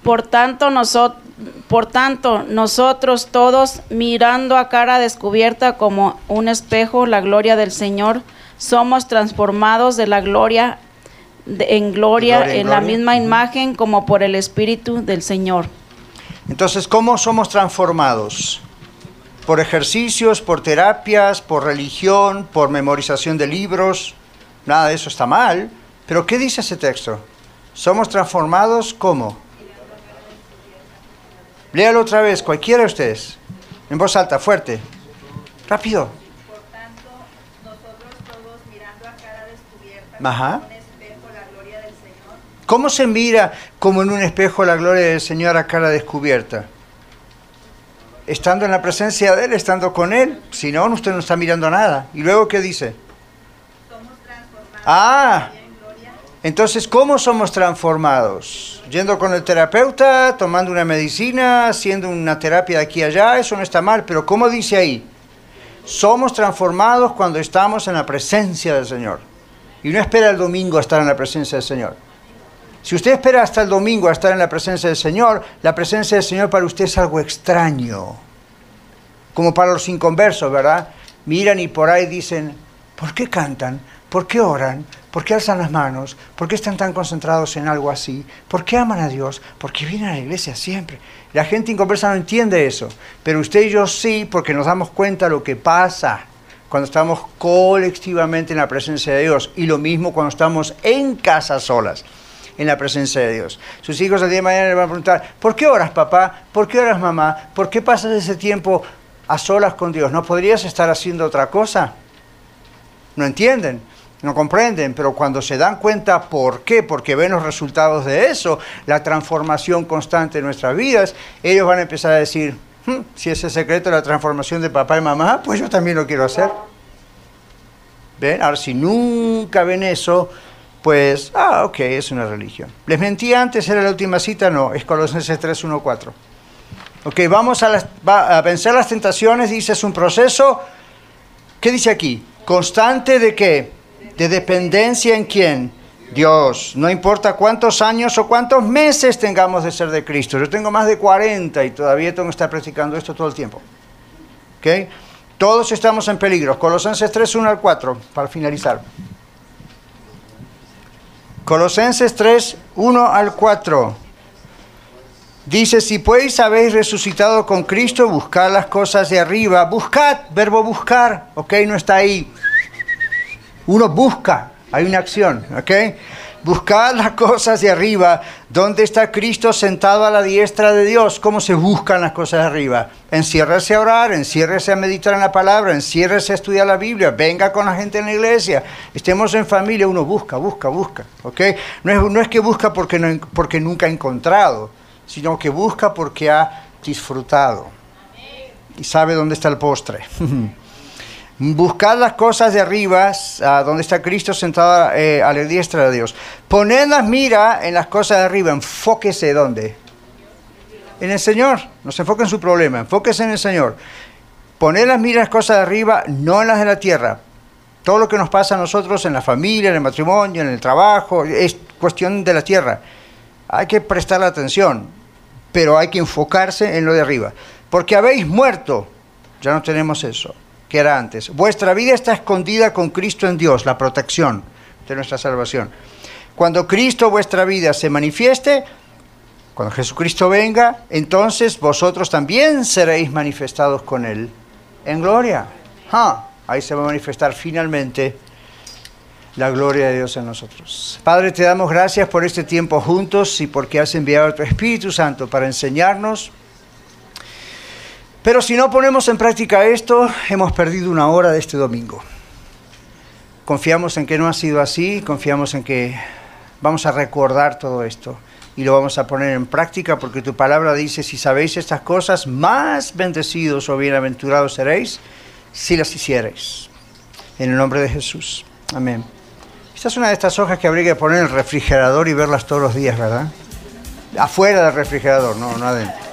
Por tanto, nosotros, por tanto, nosotros todos, mirando a cara descubierta como un espejo la gloria del Señor, somos transformados de la gloria de- en gloria, Gloria en en la misma imagen como por el Espíritu del Señor. Entonces, ¿cómo somos transformados? Por ejercicios, por terapias, por religión, por memorización de libros. Nada de eso está mal. Pero ¿qué dice ese texto? Somos transformados ¿cómo? Léalo otra vez, cualquiera de ustedes. En voz alta, fuerte. Rápido. Ajá. ¿Cómo se mira como en un espejo la gloria del Señor a cara descubierta? Estando en la presencia de Él, estando con Él. Si no, usted no está mirando nada. ¿Y luego qué dice? Ah, entonces, ¿cómo somos transformados? Yendo con el terapeuta, tomando una medicina, haciendo una terapia de aquí a allá, eso no está mal, pero ¿cómo dice ahí? Somos transformados cuando estamos en la presencia del Señor. Y no espera el domingo a estar en la presencia del Señor. Si usted espera hasta el domingo a estar en la presencia del Señor, la presencia del Señor para usted es algo extraño. Como para los inconversos, ¿verdad? Miran y por ahí dicen, ¿por qué cantan? ¿Por qué oran? ¿Por qué alzan las manos? ¿Por qué están tan concentrados en algo así? ¿Por qué aman a Dios? Porque vienen a la iglesia siempre. La gente inconversa no entiende eso, pero usted y yo sí, porque nos damos cuenta de lo que pasa cuando estamos colectivamente en la presencia de Dios y lo mismo cuando estamos en casa solas en la presencia de Dios. Sus hijos el día de mañana le van a preguntar, ¿por qué oras papá? ¿Por qué oras mamá? ¿Por qué pasas ese tiempo a solas con Dios? ¿No podrías estar haciendo otra cosa? No entienden, no comprenden, pero cuando se dan cuenta por qué, porque ven los resultados de eso, la transformación constante de nuestras vidas, ellos van a empezar a decir, "Hmm, si ese secreto de la transformación de papá y mamá, pues yo también lo quiero hacer. ¿Ven? Ahora, si nunca ven eso, pues, ah, ok, es una religión. Les mentí antes, era la última cita, no, es Colosenses 3, 1, 4. Ok, vamos a, las- a vencer las tentaciones, dice, es un proceso, ¿qué dice aquí? Constante de qué? De dependencia en quién? Dios. No importa cuántos años o cuántos meses tengamos de ser de Cristo. Yo tengo más de 40 y todavía tengo que estar practicando esto todo el tiempo. ¿Ok? Todos estamos en peligro. Colosenses 3, 1 al 4, para finalizar. Colosenses 3, 1 al 4. Dice, si pues habéis resucitado con Cristo, buscad las cosas de arriba. Buscad, verbo buscar, ¿ok? No está ahí. Uno busca, hay una acción, ¿ok? Buscad las cosas de arriba, donde está Cristo sentado a la diestra de Dios. ¿Cómo se buscan las cosas de arriba? Enciérrese a orar, enciérrese a meditar en la palabra, enciérrese a estudiar la Biblia, venga con la gente en la iglesia, estemos en familia, uno busca, busca, busca, ¿ok? No es, que busca porque, porque nunca ha encontrado, sino que busca porque ha disfrutado y sabe dónde está el postre. [LAUGHS] Buscad las cosas de arriba, ah, donde está Cristo sentado eh, a la diestra de Dios. Poned las mira en las cosas de arriba, enfóquese ¿dónde? En el Señor. No se enfoque en su problema, enfóquese en el Señor. Poned las miras en las cosas de arriba, no en las de la tierra. Todo lo que nos pasa a nosotros en la familia, en el matrimonio, en el trabajo, es cuestión de la tierra. Hay que prestar atención, pero hay que enfocarse en lo de arriba. Porque habéis muerto, ya no tenemos eso, que era antes. Vuestra vida está escondida con Cristo en Dios, la protección de nuestra salvación. Cuando Cristo, vuestra vida, se manifieste, cuando Jesucristo venga, entonces vosotros también seréis manifestados con Él en gloria. Ah, ahí se va a manifestar finalmente la gloria de Dios en nosotros. Padre, te damos gracias por este tiempo juntos y porque has enviado a tu Espíritu Santo para enseñarnos. Pero si no ponemos en práctica esto, hemos perdido una hora de este domingo. Confiamos en que no ha sido así, confiamos en que vamos a recordar todo esto. y lo vamos a poner en práctica porque tu palabra dice, si sabéis estas cosas, más bendecidos o bienaventurados seréis si las hiciereis. En el nombre de Jesús. Amén. Esta es una de estas hojas que habría que poner en el refrigerador y verlas todos los días, ¿verdad? Afuera del refrigerador, no, no adentro.